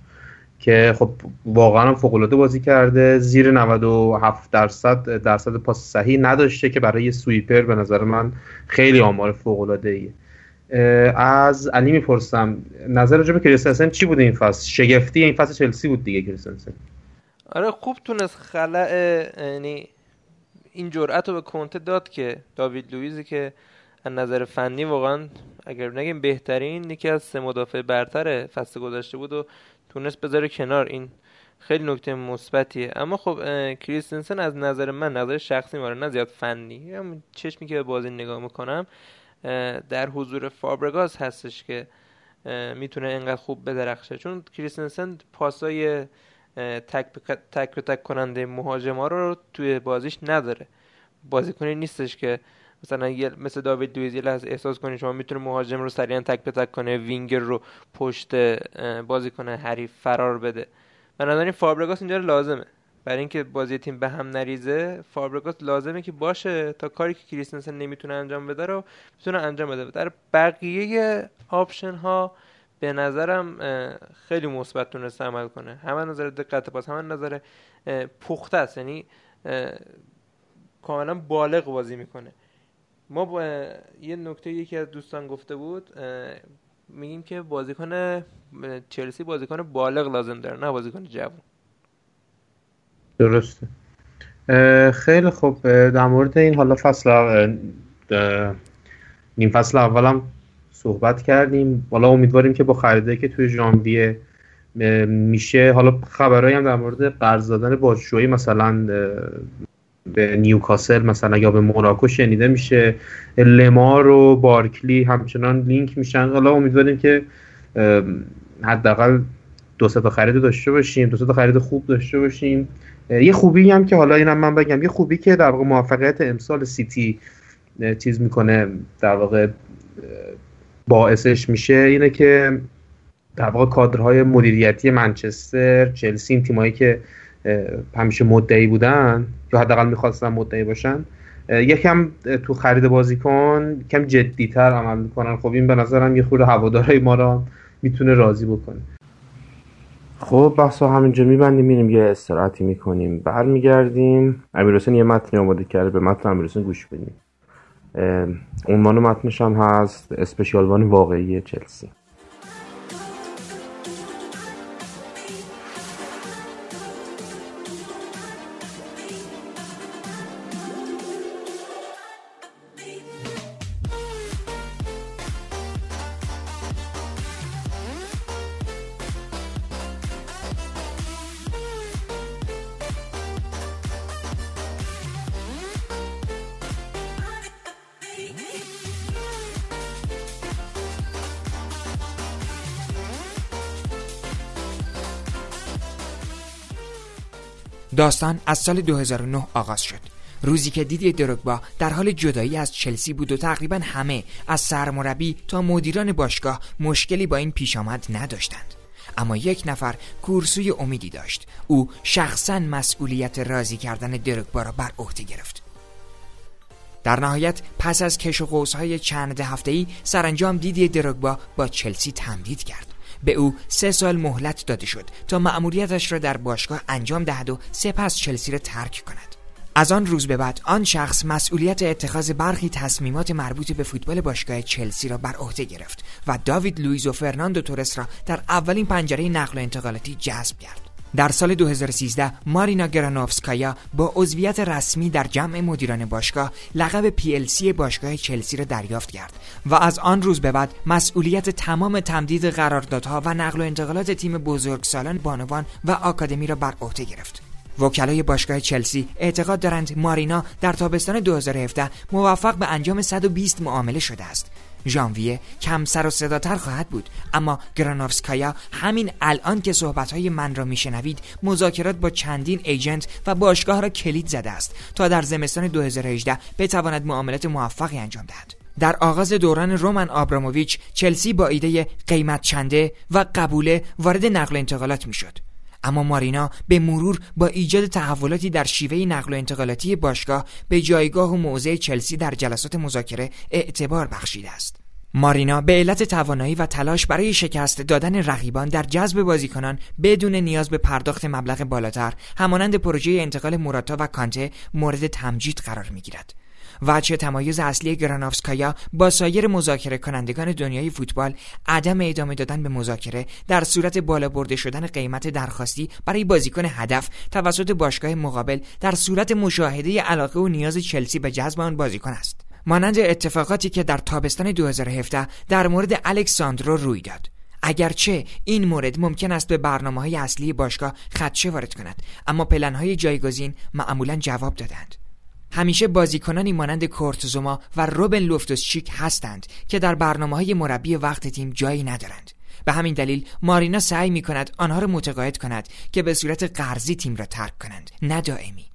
که خب واقعا فوق العاده بازی کرده زیر 97 درصد درصد پاس صحیح نداشته که برای سویپر به نظر من خیلی آمار فوق العاده ایه از علی می‌پرسم نظر راجع به کریستنسن چی بود این فصل؟ شگفتی این فصل چلسی بود دیگه کریستنسن. آره خوب تونست خلع یعنی این جرأت رو به کنته داد که داوید لویزی که از نظر فنی واقعا اگر نگیم بهترین یکی از سه مدافع برتر فصل گذشته بود و تونست بذاره کنار. این خیلی نکته مثبتیه. اما خب کریستنسن از نظر من نظر شخصی ماره نه زیاد فنی. چشمی که به بازی نگاه می‌کنم در حضور فابرگاس هستش که می‌تونه اینقدر خوب بدرخشه. چون کریستنسن پاسای تک تک تک کننده مهاجما رو توی بازیش نداره. بازیکنی نیستش که مثلا مثل داوید یه لحظه احساس کنی شما می‌تونه مهاجم رو سریعا تک به تک کنه وینگر رو پشت بازیکن حریف فرار بده. بنابراین فابرگاس اینجا لازمه. برای اینکه بازی تیم به هم نریزه فابرگاس لازمه که باشه تا کاری که کریستنسن نمی‌تونه انجام بده رو می‌تونه انجام بده. در بقیه option ها به نظرم خیلی مثبت تونست عمل کنه. همه نظر دقت پاس همه نظر پخته است. یعنی کاملا بالغ بازی می‌کنه. ما با یه نکته یکی از دوستان گفته بود میگیم که بازیکن چلسی بازیکن بالغ لازم داره نه بازیکن جوان. درسته. خیلی خوب. در مورد این حالا فصل نیم فصل اولم صحبت کردیم. حالا امیدواریم که با خریده که توی ژانویه میشه. حالا خبرهایی هم در مورد قرض دادن بازجویی مثلا به نیوکاسل مثلا یا به موناکو شنیده میشه. لمار و بارکلی همچنان لینک میشن. حالا امیدواریم که حداقل دو تا خرید داشته باشیم دو تا خرید خوب داشته باشیم. یه خوبی هم که حالا اینم من بگم یه خوبی که در واقع موفقیت امسال سیتی چیز می‌کنه در واقع باعثش میشه اینه که در واقع کادرهای مدیریتی منچستر چلسی این تیمایی که همیشه مدعی بودن یا حداقل می‌خواستن مدعی باشن یکم تو خرید بازیکن کم جدیتر عمل می‌کنن. خب این به نظرم یه خورده هوادارهای ما را می‌تونه راضی بکنه. خب بحثا همینجا میبندیم میریم یه استراحتی می‌کنیم. برمیگردیم. امیرحسین یه متنی آماده کرده به متن امیرحسین گوش بدیم. عنوان متنش هم هست اسپشیالوان واقعی چلسی. داستان از سال 2009 آغاز شد. روزی که دیدی دروگبا در حال جدایی از چلسی بود و تقریبا همه از سرمربی تا مدیران باشگاه مشکلی با این پیش آمد نداشتند. اما یک نفر کورسوی امیدی داشت. او شخصا مسئولیت راضی کردن دروگبا را بر عهده گرفت. در نهایت پس از کش و قوسهای چند هفته‌ای سرانجام دیدی دروگبا با چلسی تمدید کرد. به او سه سال مهلت داده شد تا مأموریتش را در باشگاه انجام دهد و سپس چلسی را ترک کند. از آن روز به بعد آن شخص مسئولیت اتخاذ برخی تصمیمات مربوط به فوتبال باشگاه چلسی را بر عهده گرفت و داوید لویز و فرناندو تورس را در اولین پنجره نقل و انتقالاتی جذب کرد. در سال 2013 مارینا گرانوفسکایا با عضویت رسمی در جمع مدیران باشگاه لقب PLC باشگاه چلسی را دریافت کرد و از آن روز به بعد مسئولیت تمام تمدید قراردادها و نقل و انتقالات تیم بزرگسالان بانوان و آکادمی را بر عهده گرفت. وکلای باشگاه چلسی اعتقاد دارند مارینا در تابستان 2017 موفق به انجام 120 معامله شده است. ژانویه کم سر و صداتر خواهد بود. اما گرانوفسکایا همین الان که صحبتهای من را میشنوید مذاکرات با چندین ایجنت و باشگاه را کلید زده است تا در زمستان 2018 بتواند معاملات موفقی انجام دهد. در آغاز دوران رومن آبراموویچ چلسی با ایده قیمت چنده و قبوله وارد نقل انتقالات می‌شد. اما مارینا به مرور با ایجاد تحولاتی در شیوه نقل و انتقالاتی باشگاه به جایگاه و موضع چلسی در جلسات مذاکره اعتبار بخشیده است. مارینا به علت توانایی و تلاش برای شکست دادن رقیبان در جذب بازیکنان بدون نیاز به پرداخت مبلغ بالاتر همانند پروژه انتقال موراتا و کانته مورد تمجید قرار می‌گیرد. وجه تمایز اصلی گرانافسکایا با سایر مذاکره کنندگان دنیای فوتبال عدم ادامه دادن به مذاکره در صورت بالا برده شدن قیمت درخواستی برای بازیکن هدف توسط باشگاه مقابل در صورت مشاهده علاقه و نیاز چلسی به جذب آن بازیکن است. مانند اتفاقاتی که در تابستان 2017 در مورد الکساندرو روی داد. اگرچه این مورد ممکن است به برنامه های اصلی باشگاه خدشه وارد کند اما پلن های جایگزین معمولا جواب دادند همیشه بازیکنانی مانند کورتزوما و روبن لوفتوس هستند که در برنامه های مربی وقت تیم جایی ندارند. به همین دلیل مارینا سعی می کند آنها را متقاعد کند که به صورت قرضی تیم را ترک کنند. نه دائمی.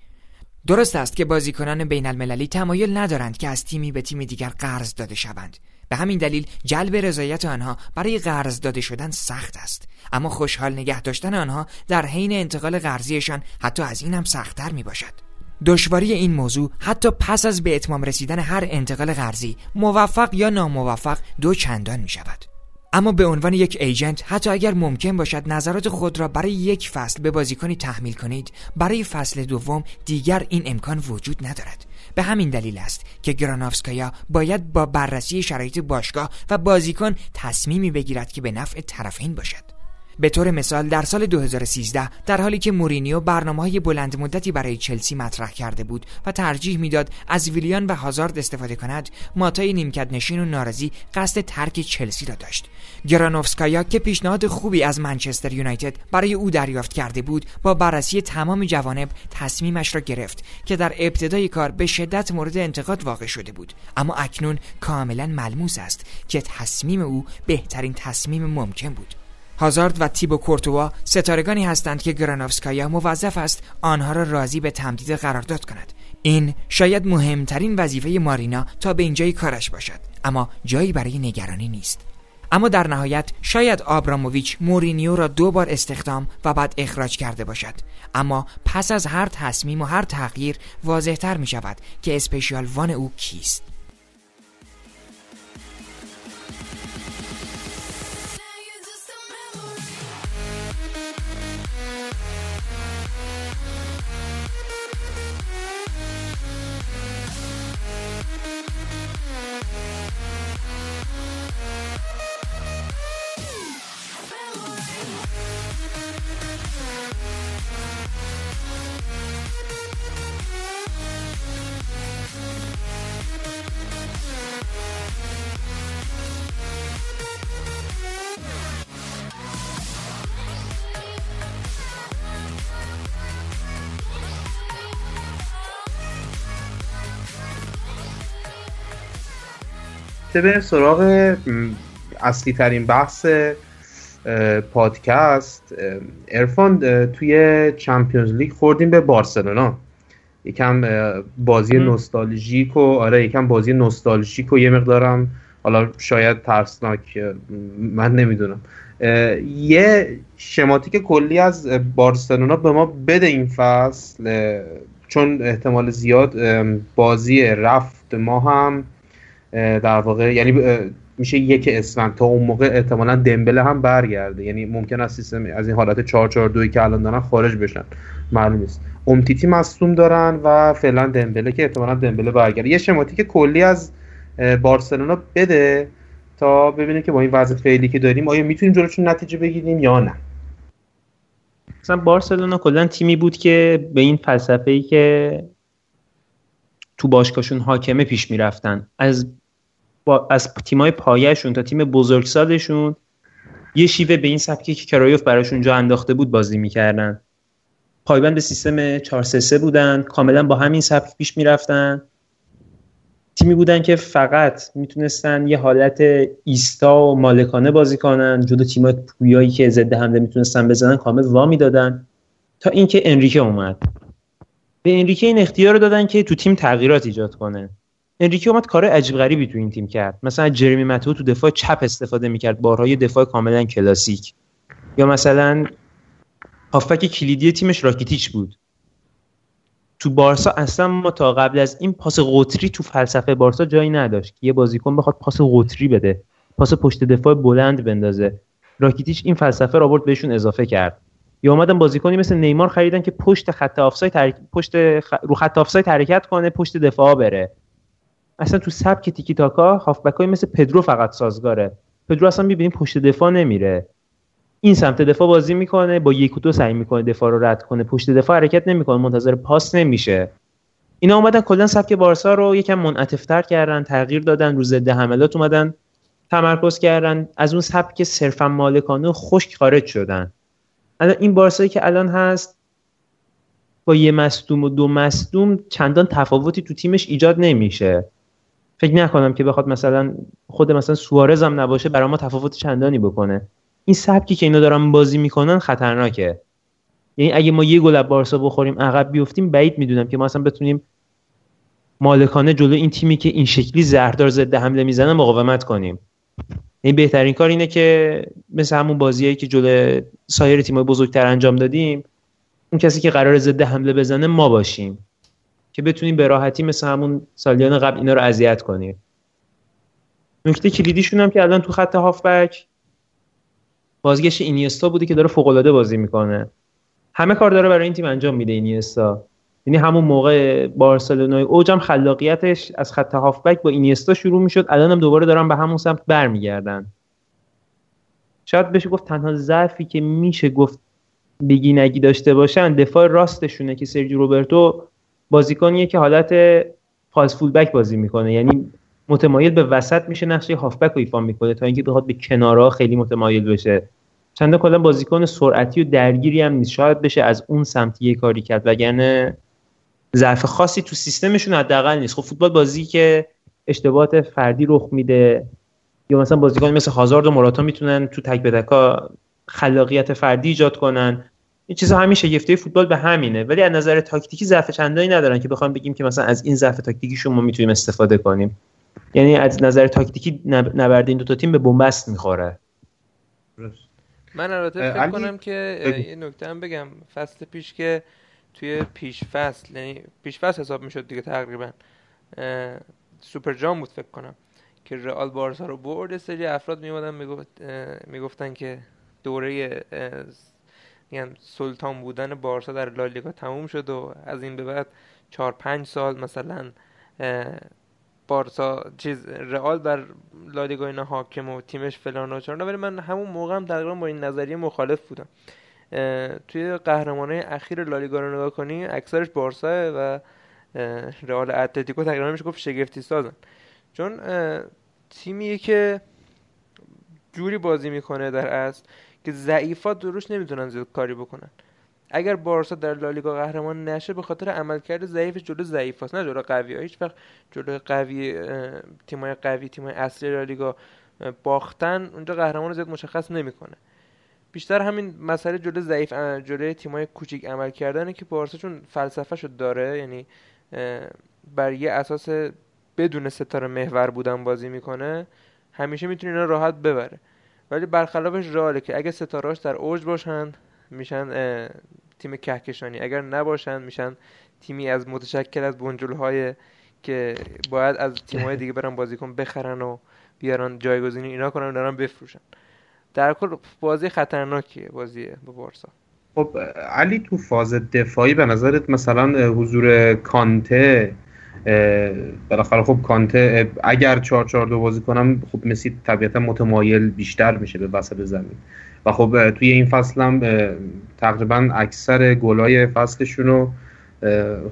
درست است که بازیکنان بین المللی تمایل ندارند که از تیمی به تیم دیگر قرض داده شوند. به همین دلیل جلب رضایت آنها برای قرض داده شدن سخت است. اما خوشحال نگه داشتن آنها در حین انتقال قرضیشان حتی از این هم سختتر می باشد دشواری این موضوع حتی پس از به اتمام رسیدن هر انتقال قرضی موفق یا ناموفق دو چندان می شود اما به عنوان یک ایجنت حتی اگر ممکن باشد نظرات خود را برای یک فصل به بازیکنی تحمیل کنید برای فصل دوم دیگر این امکان وجود ندارد. به همین دلیل است که گرانافسکایا باید با بررسی شرایط باشگاه و بازیکن تصمیمی بگیرد که به نفع طرفین باشد. به طور مثال در سال 2013 در حالی که مورینیو برنامه های بلند مدتی برای چلسی مطرح کرده بود و ترجیح می‌داد از ویلیان و هازارد استفاده کند ماتای نیمکت نشین و ناراضی قصد ترک چلسی را داشت. گرانوفسکایا که پیشنهاد خوبی از منچستر یونایتد برای او دریافت کرده بود با بررسی تمام جوانب تصمیمش را گرفت که در ابتدای کار به شدت مورد انتقاد واقع شده بود. اما اکنون کاملا ملموس است که تصمیم او بهترین تصمیم ممکن بود. هازارد و تیبو کورتوا ستارگانی هستند که گرانوفسکایا موظف است آنها را راضی به تمدید قرارداد کند. این شاید مهمترین وظیفه مارینا تا به اینجای کارش باشد اما جایی برای نگرانی نیست. اما در نهایت شاید آبراموویچ مورینیو را دو بار استخدام و بعد اخراج کرده باشد. اما پس از هر تصمیم و هر تغییر واضحتر می شود که اسپیشال وان او کیست. بریم سراغ اصلی ترین بحث پادکست ارفان توی چمپیونز لیگ خوردیم به بارسلونا. یکم بازی نوستالژیک و آره یکم بازی نوستالژیک و یه مقدارم حالا شاید ترسناک من نمی‌دونم. یه شماتیک کلی از بارسلونا به ما بده این فصل چون احتمال زیاد بازی رفت ما هم در واقع یعنی میشه یک اسفند. تا اون موقع احتمالا دمبله هم برگرده. یعنی ممکن است سیستم از این حالت 4 4 2 که الان دارن خارج بشن. معلوم نیست. امتیتی مصدوم دارن و فعلا دمبله که احتمالا دمبله برگرده. یه شماتیک کلی از بارسلونا بده تا ببینیم که با این وضع فعلی که داریم آیا می‌تونیم جلوشون نتیجه بگیریم یا نه؟ مثلا بارسلونا کلا تیمی بود که به این فلسفه ای که تو باشگاهشون حاکمه پیش می‌رفتن. از از تیمای پایهشون تا تیم بزرگسالشون یه شیوه به این سبکی که کرایوف براشون جا انداخته بود بازی می‌کردن. پایبند به سیستم 4 3 بودن کاملا با همین سبک پیش می‌رفتن. تیمی بودن که فقط می‌تونستن یه حالت ایستا و مالکانه بازی کنن جدا تیمای پویایی که ضد حمله می‌تونستن بزنن کامل وا می‌دادن تا اینکه انریکه اومد. به انریکه این اختیار رو دادن که تو تیم تغییرات ایجاد کنه. انریکه اومد کار عجیب غریبی تو این تیم کرد. مثلا جرمی متو تو دفاع چپ استفاده می‌کرد بارها یه دفاع کاملا کلاسیک. یا مثلا هافک کلیدی تیمش راکیتیچ بود. تو بارسا اصلا ما تا قبل از این پاس قطری تو فلسفه بارسا جایی نداشت که یه بازیکن بخواد پاس قطری بده پاس پشت دفاع بلند بندازه. راکیتیچ این فلسفه را برد بهشون اضافه کرد. یا اومدن بازیکنی مثل نیمار خریدن که پشت خط آفساید تر... پشت رو خط آفساید حرکت کنه پشت دفاع بره. اصلا تو سبک تیکی تاکا هافبک مثل پدرو فقط سازگاره. پدرو اصلا می‌بینیم پشت دفاع نمیره. این سمت دفاع بازی می‌کنه با یک و دو سعی می‌کنه دفاع رو رد کنه. پشت دفاع حرکت نمی‌کنه منتظر پاس نمیشه. اینا اومدن کلا سبک بارسا رو یکم منعطفتر کردن تغییر دادن رو ضد حملات اومدن تمرکز کردن. از اون سبک صرفا مالکانه خشک خارج شدن. الان این بارسایی که الان هست با یه مصدوم و دو مصدوم چندان تفاوتی تو تیمش ایجاد نمیشه. فکر نکنم که بخواد مثلا خود مثلا سوارز هم نباشه برای ما تفاوت چندانی بکنه. این سبکی که اینا دارن بازی می‌کنن خطرناکه. یعنی اگه ما یه گل بارسا بخوریم عقب بیفتیم بعید می‌دونم که ما اصلا بتونیم مالکانه جلو این تیمی که این شکلی زهردار ضد حمله می‌زنه مقاومت کنیم. این بهترین کار اینه که مثل همون بازیایی که جلو سایر تیمای بزرگتر انجام دادیم اون کسی که قرار ضد حمله بزنه ما باشیم. که بتونیم به راحتی مثل همون سالیان قبل اینا رو اذیت کنیم نکته کلیدیشون هم که الان تو خط هافبک بازگشت اینیستا بوده که داره فوق العاده بازی می‌کنه. همه کار داره برای این تیم انجام میده اینیستا. یعنی همون موقع بارسلونای اوجم خلاقیتش از خط هافبک با اینیستا شروع می‌شد. الان هم دوباره دارن به همون سمت برمیگردن. شاید بشه گفت تنها ضعفی که میشه گفت بگی نگی داشته باشن دفاع راستشونه که سرجی روبرتو بازیکنیه که حالت فالس فول بک بازی می‌کنه. یعنی متمایل به وسط میشه نقشه هافبک رو ایفا می‌کنه تا اینکه بخواد به کنارها خیلی متمایل بشه. چند کلا بازیکن سرعتی و درگیری هم نیست. شاید بشه از اون سمت یه کاری کرد وگرنه ضعف خاصی تو سیستمشون حداقل نیست. خب فوتبال بازی که اشتباهات فردی رخ میده یا مثلا بازیکن مثل هازارد و موراتا می‌تونن تو تک به خلاقیت فردی ایجاد کنن. این چیزا همیشه شگفتی فوتبال به همینه. ولی از نظر تاکتیکی ضعف چندانی ندارن که بخوام بگیم که مثلا از این ضعف تاکتیکیشون ما می‌تونیم استفاده کنیم. یعنی از نظر تاکتیکی نبرد این دو تا تیم به بنبست می‌خوره. من البته فکر کنم که یه نکته هم بگم. فصل پیش که توی پیش فصل یعنی پیش فصل حساب می‌شد دیگه تقریبا سوپر جام بود فکر کنم که رئال بارسا رو برد. سری افراد میومدن می‌گفت می‌گفتن که دوره یعنی سلطان بودن بارسا در لالیگا تموم شد و از این به بعد چهار پنج سال مثلا بارسا چیز رئال بر لالیگا اینا حاکم و تیمش فلان و چرا ولی من همون موقع هم تقریبا با این نظریه مخالف بودم. توی قهرمانای اخیر لالیگا رو نگاه کنی اکثرش بارسا و رئال اتلتیکو تقریبا میشه گفت شگفتی سازن. چون تیمیه که جوری بازی می‌کنه در اصل که ضعیفات دروش نمی‌تونن زیاد کاری بکنن. اگر بارسا در لالیگا قهرمان نشه به خاطر عملکرد ضعیف جلو ضعیف نه جلو قوی ها هیچ وقت جلو قوی تیمای قوی تیمای اصلی لالیگا باختن اونجا قهرمان زیاد مشخص نمی‌کنه. بیشتر همین مسئله جلو ضعیف جلوی تیمای کوچیک عمل کردنه که بارسا چون فلسفه داره یعنی بر یه اساس بدون ستاره محور بودن بازی می‌کنه همیشه می‌تونه اینا راحت ببره. ولی برخلافش راله که اگه ستارهاش در اوج باشن میشن تیم کهکشانی. اگر نباشن میشن تیمی از متشکل از های که باید از تیم‌های دیگه برن بازیکن بخرن و بیارن جایگزینی اینا کنن و دارن بفروشن. در کل بازی خطرناکیه بازی با بارسا. خب علی تو فاز دفاعی به نظرت مثلا حضور کانته بالاخره خب کانته اگر 4 4 2 بازی کنم خب مسی طبیعتا متمایل بیشتر میشه به وسط زمین. و خب توی این فصل هم تقریبا اکثر گلای فصلشون رو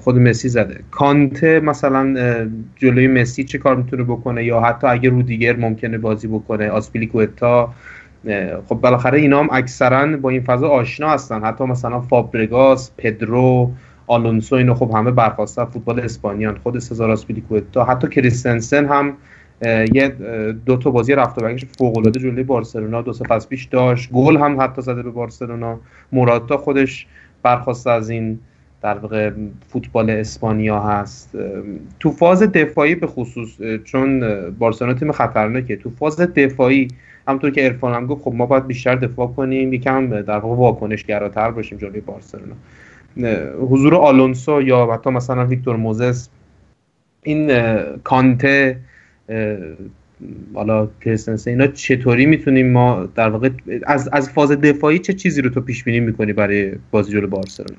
خود مسی زده. کانته مثلا جلوی مسی چه کار می‌تونه بکنه؟ یا حتی اگه رو دیگر ممکنه بازی بکنه آسپیلیکوتا خب بالاخره اینا هم اکثرا با این فضا آشنا هستن. حتی مثلا فابرگاس پدرو آلونسو اینو خب همه برخواسته فوتبال اسپانیان خود سزار آسپیلیکوتا حتی کریستنسن هم یه دو تا بازی رفت و برگشت فوق العاده جلوی بارسلونا دو سه پیش داشت گل هم حتی زده به بارسلونا. موراتا خودش برخواسته از این در واقع فوتبال اسپانیا هست. تو فاز دفاعی به خصوص چون بارسلونا تیم خطرناکه تو فاز دفاعی همونطور که ارفان هم گفت خب ما باید بیشتر دفاع کنیم یکم در واقع واکنش گراتر باشیم جلوی بارسلونا. حضور آلونسو یا حتی مثلا ویکتور موزس این کانته حالا کریستنسن اینا چطوری می‌تونیم ما در واقع از از فاز دفاعی چه چیزی رو تو پیش بینی می‌کنی برای بازی جلو بارسلونا؟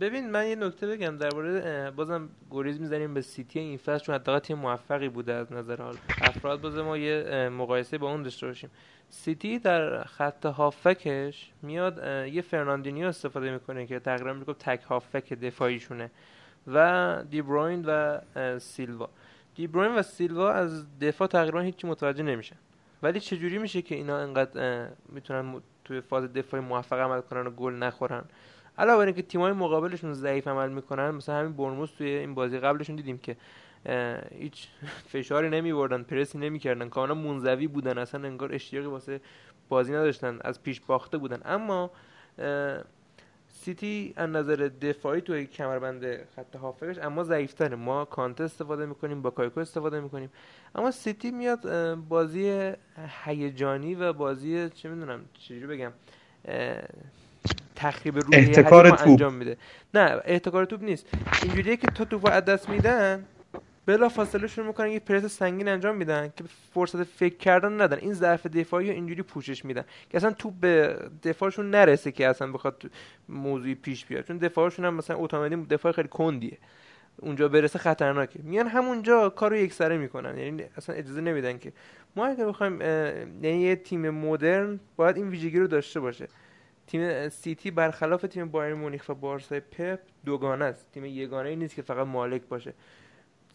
ببین من یه نکته بگم درباره بازم گریز می‌زنیم به سیتی این فصل چون حداقل تیم موفقی بوده از نظر حال. افراد باز ما یه مقایسه با اون داشته باشیم. سیتی در خط هافبکش میاد یه فرناندینیو استفاده می‌کنه که تقریبا میگم تک هافبک دفاعیشونه و دیبروین و سیلوا. دیبروین و سیلوا از دفاع تقریبا هیچی متوجه نمیشن. ولی چجوری میشه که اینا انقدر می‌تونن توی فاز دفاعی موفق عمل کنن و گل نخورن؟ علاوه بر اینکه تیمای مقابلشون ضعیف عمل می‌کنن مثلا همین برنموس توی این بازی قبلشون دیدیم که هیچ فشاری نمی بردن پرسی نمی‌کردن کاملا منزوی بودن اصلا انگار اشتیاقی واسه بازی نداشتن از پیش باخته بودن. اما سیتی از نظر دفاعی توی کمربند خط هافکش اما ضعیفتره. ما کانت استفاده می‌کنیم با کایکو استفاده می‌کنیم. اما سیتی میاد بازی هیجانی و بازی چه می‌دونم چجوری بگم تخریب روحی احتکار توپ. انجام میده. نه احتکار توپ نیست. اینجوریه که تو توپ از دست میدن بلا فاصله شروع می‌کنن یه پرس سنگین انجام میدن که فرصت فکر کردن ندن این ضعف دفاعی رو اینجوری پوشش میدن که اصلا توپ به دفاعشون نرسه که اصلا بخواد موضوعی پیش بیاد. چون دفاعشون هم مثلا اتوماتیک دفاع خیلی کندیه. اونجا برسه خطرناکه. میان همونجا کارو یکسره می‌کنن. یعنی اصلا اجازه نمیدن که. ما اگه بخوایم یعنی یه تیم مدرن باید این ویژگی رو داشته باشه. تیم سیتی برخلاف تیم بایر مونیخ و بارسای پپ دوگانه است. تیم یگانه ای نیست که فقط مالک باشه.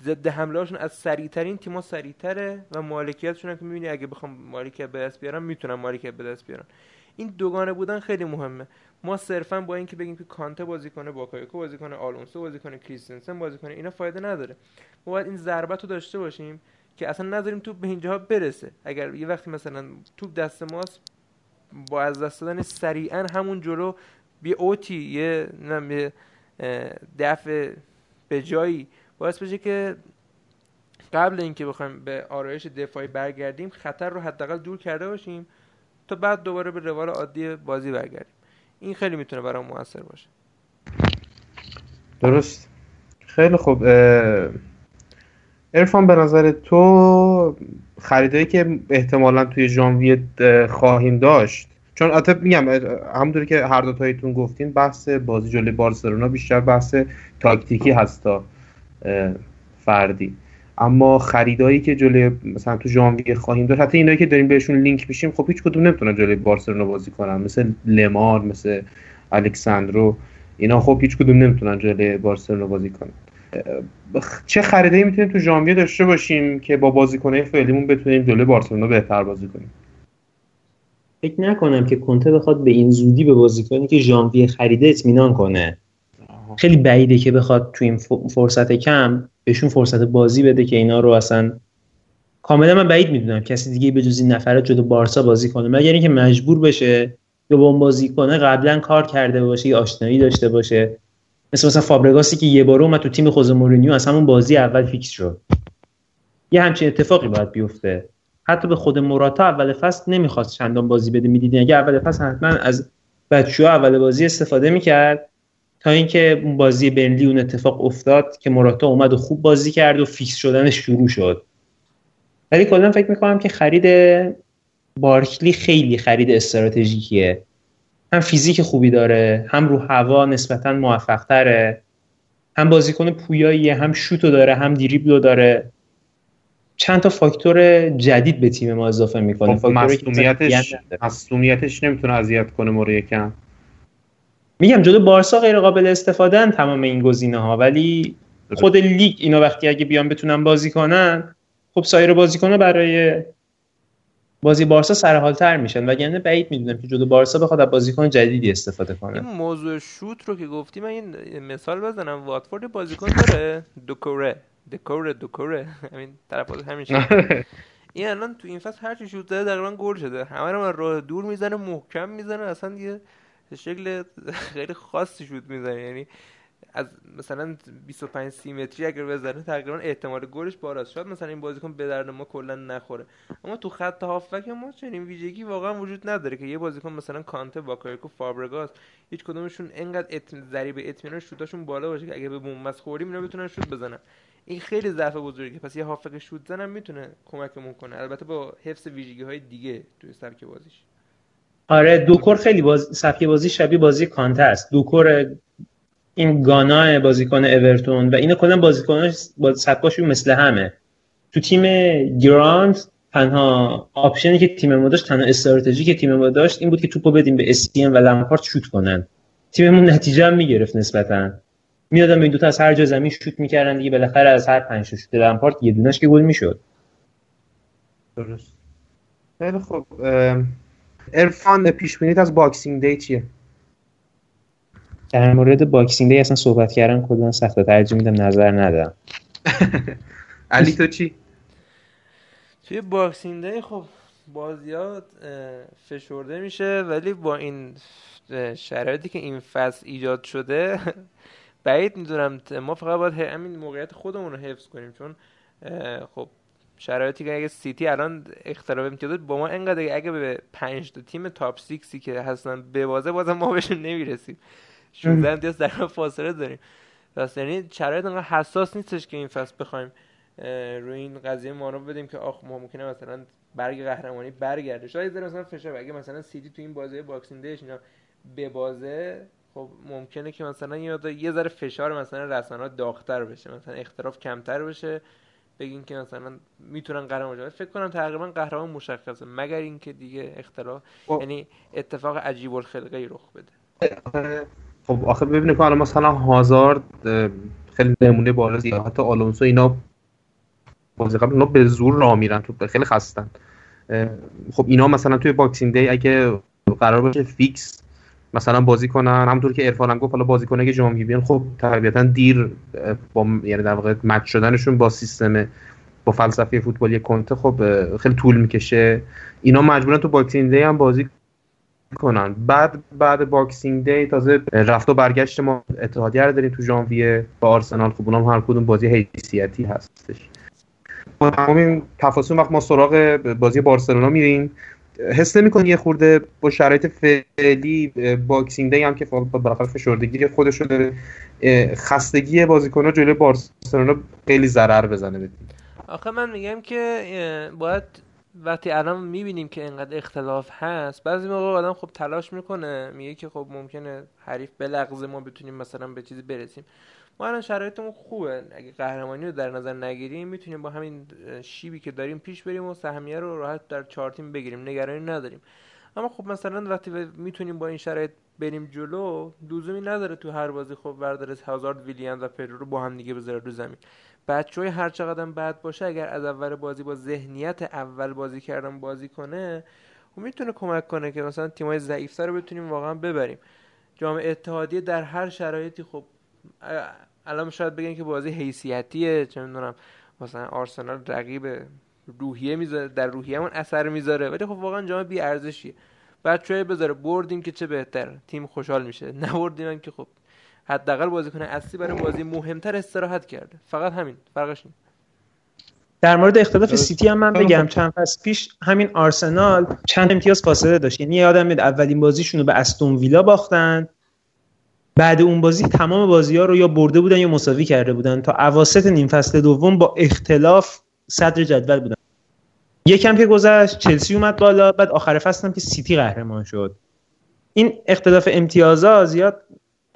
ضد حمله هاشون از سریعترین تیم‌ها سریعتره و مالکیتشون که می‌بینی اگه بخوام مالکیت به دست بیارن می‌تونن مالکیت به دست بیارن این دوگانه بودن خیلی مهمه. ما صرفا با اینکه بگیم که کانته بازی کنه باکایوکو بازی کنه آلونسو بازی کنه کریستنسن بازی کنه اینا فایده نداره. ما باید این ضربت رو داشته باشیم که اصلا نذاریم توپ به اینجاها برسه. اگر یه وقتی مثلا توپ دست ماست با از دست دادن سریعا همون جلو بی اوتی یه یه دفع به جایی. باعث بشه که قبل اینکه بخوایم به آرایش دفاعی برگردیم خطر رو حداقل دور کرده باشیم تا بعد دوباره به روال عادی بازی برگردیم. این خیلی می‌تونه برای موثر باشه. درست. خیلی خوب. ارفان به نظر تو خریدایی که احتمالا توی ژانویه خواهیم داشت. چون البته میگم همونطوری که هر دو تایتون گفتین بحث بازی جلوی بارسلونا بیشتر بحث تاکتیکی هستا فردی. اما خریدایی که جلوی مثلا تو ژانویه خواهیم داشت حتی اینایی که داریم بهشون لینک میشیم خب هیچ کدوم نمی‌تونن جلوی بارسلونا بازی کنن. مثل لمار مثل الکساندرو اینا خب هیچ کدوم نمی‌تونن جلوی بارسلونا بازی کنن. چه خریدایی می‌تونیم تو ژانویه داشته باشیم که با بازیکنهای فعلیمون بتونیم جلوی بارسلونا بهتر بازی کنیم؟ فکر نکنم که کنته بخواد به این زودی به بازیکنی که ژانویه خریده اطمینان کنه. خیلی بعیده که بخواد تو این فرصت کم بهشون فرصت بازی بده که اینا رو اصلا کاملا من بعید می‌دونم. کسی دیگه به جز این نفره جلو بارسا بازی کنه. مگر اینکه مجبور بشه یا با اون بازی کنه قبلا کار کرده باشه یا آشنایی داشته باشه. مثل مثلا فابرگاسی که یه بار اومد تو تیم خوزه مورینیو از همون بازی اول فیکس شد. یه همچین اتفاقی باید بیفته. حتی به خود موراتا اول فصل نمی‌خواست چندان بازی بده می‌دیدین؟ اگه اول فصل حتما از بچه‌ها اول بازی استفاده می‌کرد تا اینکه بازی برنلی اون اتفاق افتاد که موراتا اومد و خوب بازی کرد و فیکس شدنش شروع شد. ولی کلا فکر می‌کنم که خرید بارکلی خیلی خرید استراتژیکیه. هم فیزیک خوبی داره هم رو هوا نسبتا موفق تره هم بازیکن پویاییه هم شوتو داره هم دریبلو داره. چند تا فاکتور جدید به تیم ما اضافه می‌کنه. خب مسئولیتش مسئولیتش نمی‌تونه اذیت کنه مورو یکم. میگم جلو بارسا غیر قابل استفاده تمام این گزینه ها ولی خود لیگ اینا وقتی اگه بیان بتونن بازی کنن خب سایر بازیکن‌ها برای بازی بارسا سرحالتر میشن وگرنه بعید می‌دونم که جلو بارسا بخواد از بازیکن جدیدی استفاده کنه. این موضوع شوت رو که گفتی من این مثال بزنم. واتفورد بازیکن داره. دوکوره. دکوره دوکوره. همین طرف همین این الان تو این فصل هر چی شوت زده تقریبا گل شده. همه رو من راه دور می‌زنه محکم می‌زنه. اصلا یه شکل خیلی خاصی شوت می‌زنه. یعنی از مثلا 25 30 متری اگر بزنه تقریبا احتمال گلش بالاست شاید مثلا این بازیکن به درد ما کلا نخوره. اما تو خط هافبک ما چنین ویژگی واقعا وجود نداره که یه بازیکن مثلا کانته باکایوکو فابرگاس هیچ کدومشون انقدر. ضریب اطمینان شوتاشون بالا باشه که اگه به بن‌بست خوردیم اینا بتونن شوت بزنن. این خیلی ضعف بزرگی پس یه هافبک شوت زنم می‌تونه کمکمون کنه. البته با حفظ ویژگی های دیگه توی سبک بازیش. آره دوکور خیلی باز... سبک بازی شبیه بازی کانته است. دوکور این گانا بازیکن اورتون و اینا کلا بازیکناش با سبکاشون مثل همه. تو تیم گرنت تنها option ی که تیم ما داشت تنها استراتژی که تیم ما داشت این بود که توپو بدیم به اسین و لامپارت شوت کنن. تیممون نتیجه هم می‌گرفت نسبتا. میادم این دوتا از هر جا زمین شوت می‌کردن دیگه بالاخره از هر پنج شوت لامپارت یه دونش که گل می‌شد. درست. خیلی خب عرفان پیش از Boxing Day چیه؟ در مورد Boxing Day اصلا صحبت کردن کلا سخت. ترجیح میدم نظر ندم علی تو چی؟ توی Boxing Day خب بازیات فشرده میشه ولی با این شرایطی که این فصل ایجاد شده بعید می‌دونم ما فقط باید همین موقعیت خودمون رو حفظ کنیم چون خب شرایطی که اگه سیتی الان اختلاف امتیازات با ما انقدر اگه به پنج تا تیم تاپ سیکسی که هستن ببازه بازم ما بهشون نمی‌رسیم. 16 امتیاز در فاصله داریم. پس یعنی شرایط انقدر حساس نیستش که این فصل بخوایم روی این قضیه مانور بدیم که آخ ما ممکنه مثلا برگ قهرمانی برگرده. شاید مثلا فشار اگه مثلا سیتی تو این بازی Boxing Day ش اینا ببازه خب ممکنه که مثلا یه ذره فشار مثلا رسانه داغتر بشه مثلا اختلاف کمتر بشه. بگین که مثلا می‌تونن قهرمان فکر کنم تقریبا قهرمان مشخصه مگر اینکه دیگه اختلاف خب. یعنی اتفاق عجیب الخلقه رخ بده. خب آخه ببینید که الان مثلا هازارد خیلی نمونه بالا زیاد. حتی آلونسو اینا بازی قبل اینا به زور راه میرن تو خیلی خستن. خب اینا مثلا توی Boxing Day اگه قرار باشه فیکس مثلا بازی کنن همونطور که عرفان هم گفت حالا بازی کنه که جام بیان خب طبیعتا دیر با یعنی در واقع match شدنشون با سیستم با فلسفه فوتبالی کونته خب خیلی طول می‌کشه. اینا مجبورن تو Boxing Day هم بازی کنن بعد بعد Boxing Day تازه رفت و برگشت ما اتحادیه رو داریم تو ژانویه. با آرسنال خب اونم هر کدوم بازی حیثیتی هستش. با تمام این تفاصیل وقت ما سراغ بازی بارسلونا میریم. حس نمی‌کنی یه خورده با شرایط فعلی Boxing Day هم که بالاخره فشردگی خودش رو داره خستگی بازیکن‌ها جلوی بارسلونا خیلی ضرر بزنه بدیم آخه من میگم که باید وقتی الان می‌بینیم که اینقدر اختلاف هست بعضی موقع آدم خب تلاش می‌کنه میگه که خب ممکنه حریف بلغزه ما بتونیم مثلا به چیزی برسیم. ما الان شرایطمون خوبه. اگه قهرمانی رو در نظر نگیریم می‌تونیم با همین شیبی که داریم پیش بریم و سهمیه رو راحت در چهار تیم بگیریم. نگرانی نداریم. اما خب مثلا وقتی می‌تونیم با این شرایط بریم جلو لزومی نداره تو هر بازی خب بردار هازارد ویلیان و پدرو رو با هم دیگه بذاره رو زمین. بچه هر چقدر بد باشه اگر از اول بازی با ذهنیت اول بازی کردن بازی کنه و خب می‌تونه کمک کنه که مثلا تیمای ضعیفتر رو بتونیم واقعا ببریم. جامعه اتحادیه در هر شرایطی خب الان شاید بگن که بازی حیثیتیه چه می‌دونم مثلا آرسنال رقیب روحیه می‌ذاره در روحیه‌مون اثر می‌ذاره ولی خب واقعا جام بی ارزشیه بچه‌ای بذاره بردیم که چه بهتر. تیم خوشحال میشه. نبردیم که خب حداقل بازیکن اصلی برای بازی مهمتر استراحت کرده. فقط همین فرقش این در مورد اختلاف سیتی هم من بگم چند فصل پیش همین آرسنال چند امتیاز فاصله داشت. یعنی یادم میاد اولین بازیشون رو به استون ویلا باختن بعد اون بازی تمام بازی ها رو یا برده بودن یا مساوی کرده بودن تا اواسط نیم فصل دوم با اختلاف صدر جدول بودن. یکم که گذشت چلسی اومد بالا بعد آخر فصل هم که سیتی قهرمان شد. این اختلاف امتیازها زیاد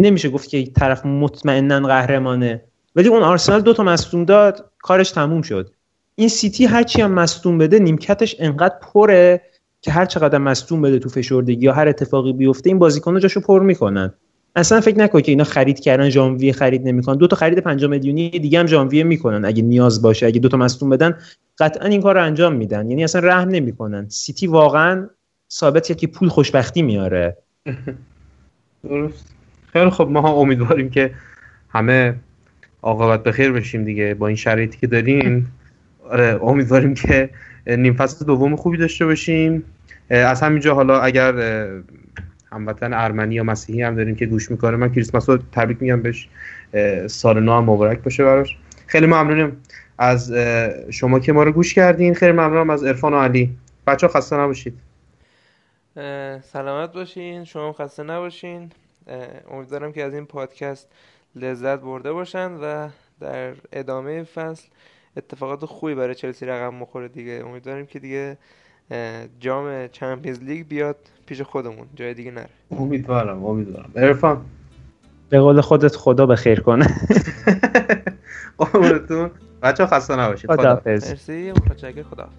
نمیشه گفت که طرف مطمئنا قهرمانه. ولی اون آرسنال دو تا مصدوم داد کارش تموم شد. این سیتی هرچی هم مصدوم بده نیمکتش انقدر پره که هر چقدر مصدوم بده تو فشردگی یا هر اتفاقی بیفته این بازیکن‌ها جاشو پر می‌کنن. اصلا فکر نکن که اینا خرید کردن ژانویه خرید نمی‌کنن. دو تا خرید 5 میلیونی دیگه هم ژانویه می‌کنن. اگه نیاز باشه اگه دو تا مصدوم بدن قطعا این کار رو انجام میدن. یعنی اصلا رحم نمی‌کنن. سیتی واقعا ثابت که پول خوشبختی میاره. درست. خیلی خب ما امیدواریم که همه عاقبت بخیر بشیم دیگه با این شرایطی که داریم. آره امیدواریم که نیم فصل دوم خوبی داشته باشیم. از همینجا حالا اگر هموطن ارمنی یا مسیحی هم داریم که گوش می‌کنه من کریسمس رو تبریک میگم بهش. سال نو هم مبارک باشه براش. خیلی ممنونم از شما که ما رو گوش کردین. خیلی ممنونم از عرفان و علی. بچه خسته نباشید. سلامت باشین. شما خسته نباشین. امیدوارم که از این پادکست لذت برده باشن و در ادامه فصل اتفاقات خوبی برای چلسی رقم مخوره دیگه. امیدواریم که دیگه جام چمپیونز لیگ بیاد پیش خودمون. جای دیگه نره. امیدوارم امیدوارم. عرفان به قول خودت خدا به خیر کنه. قربونتون. بچه خسته نباشید. خدا مرسی. خدا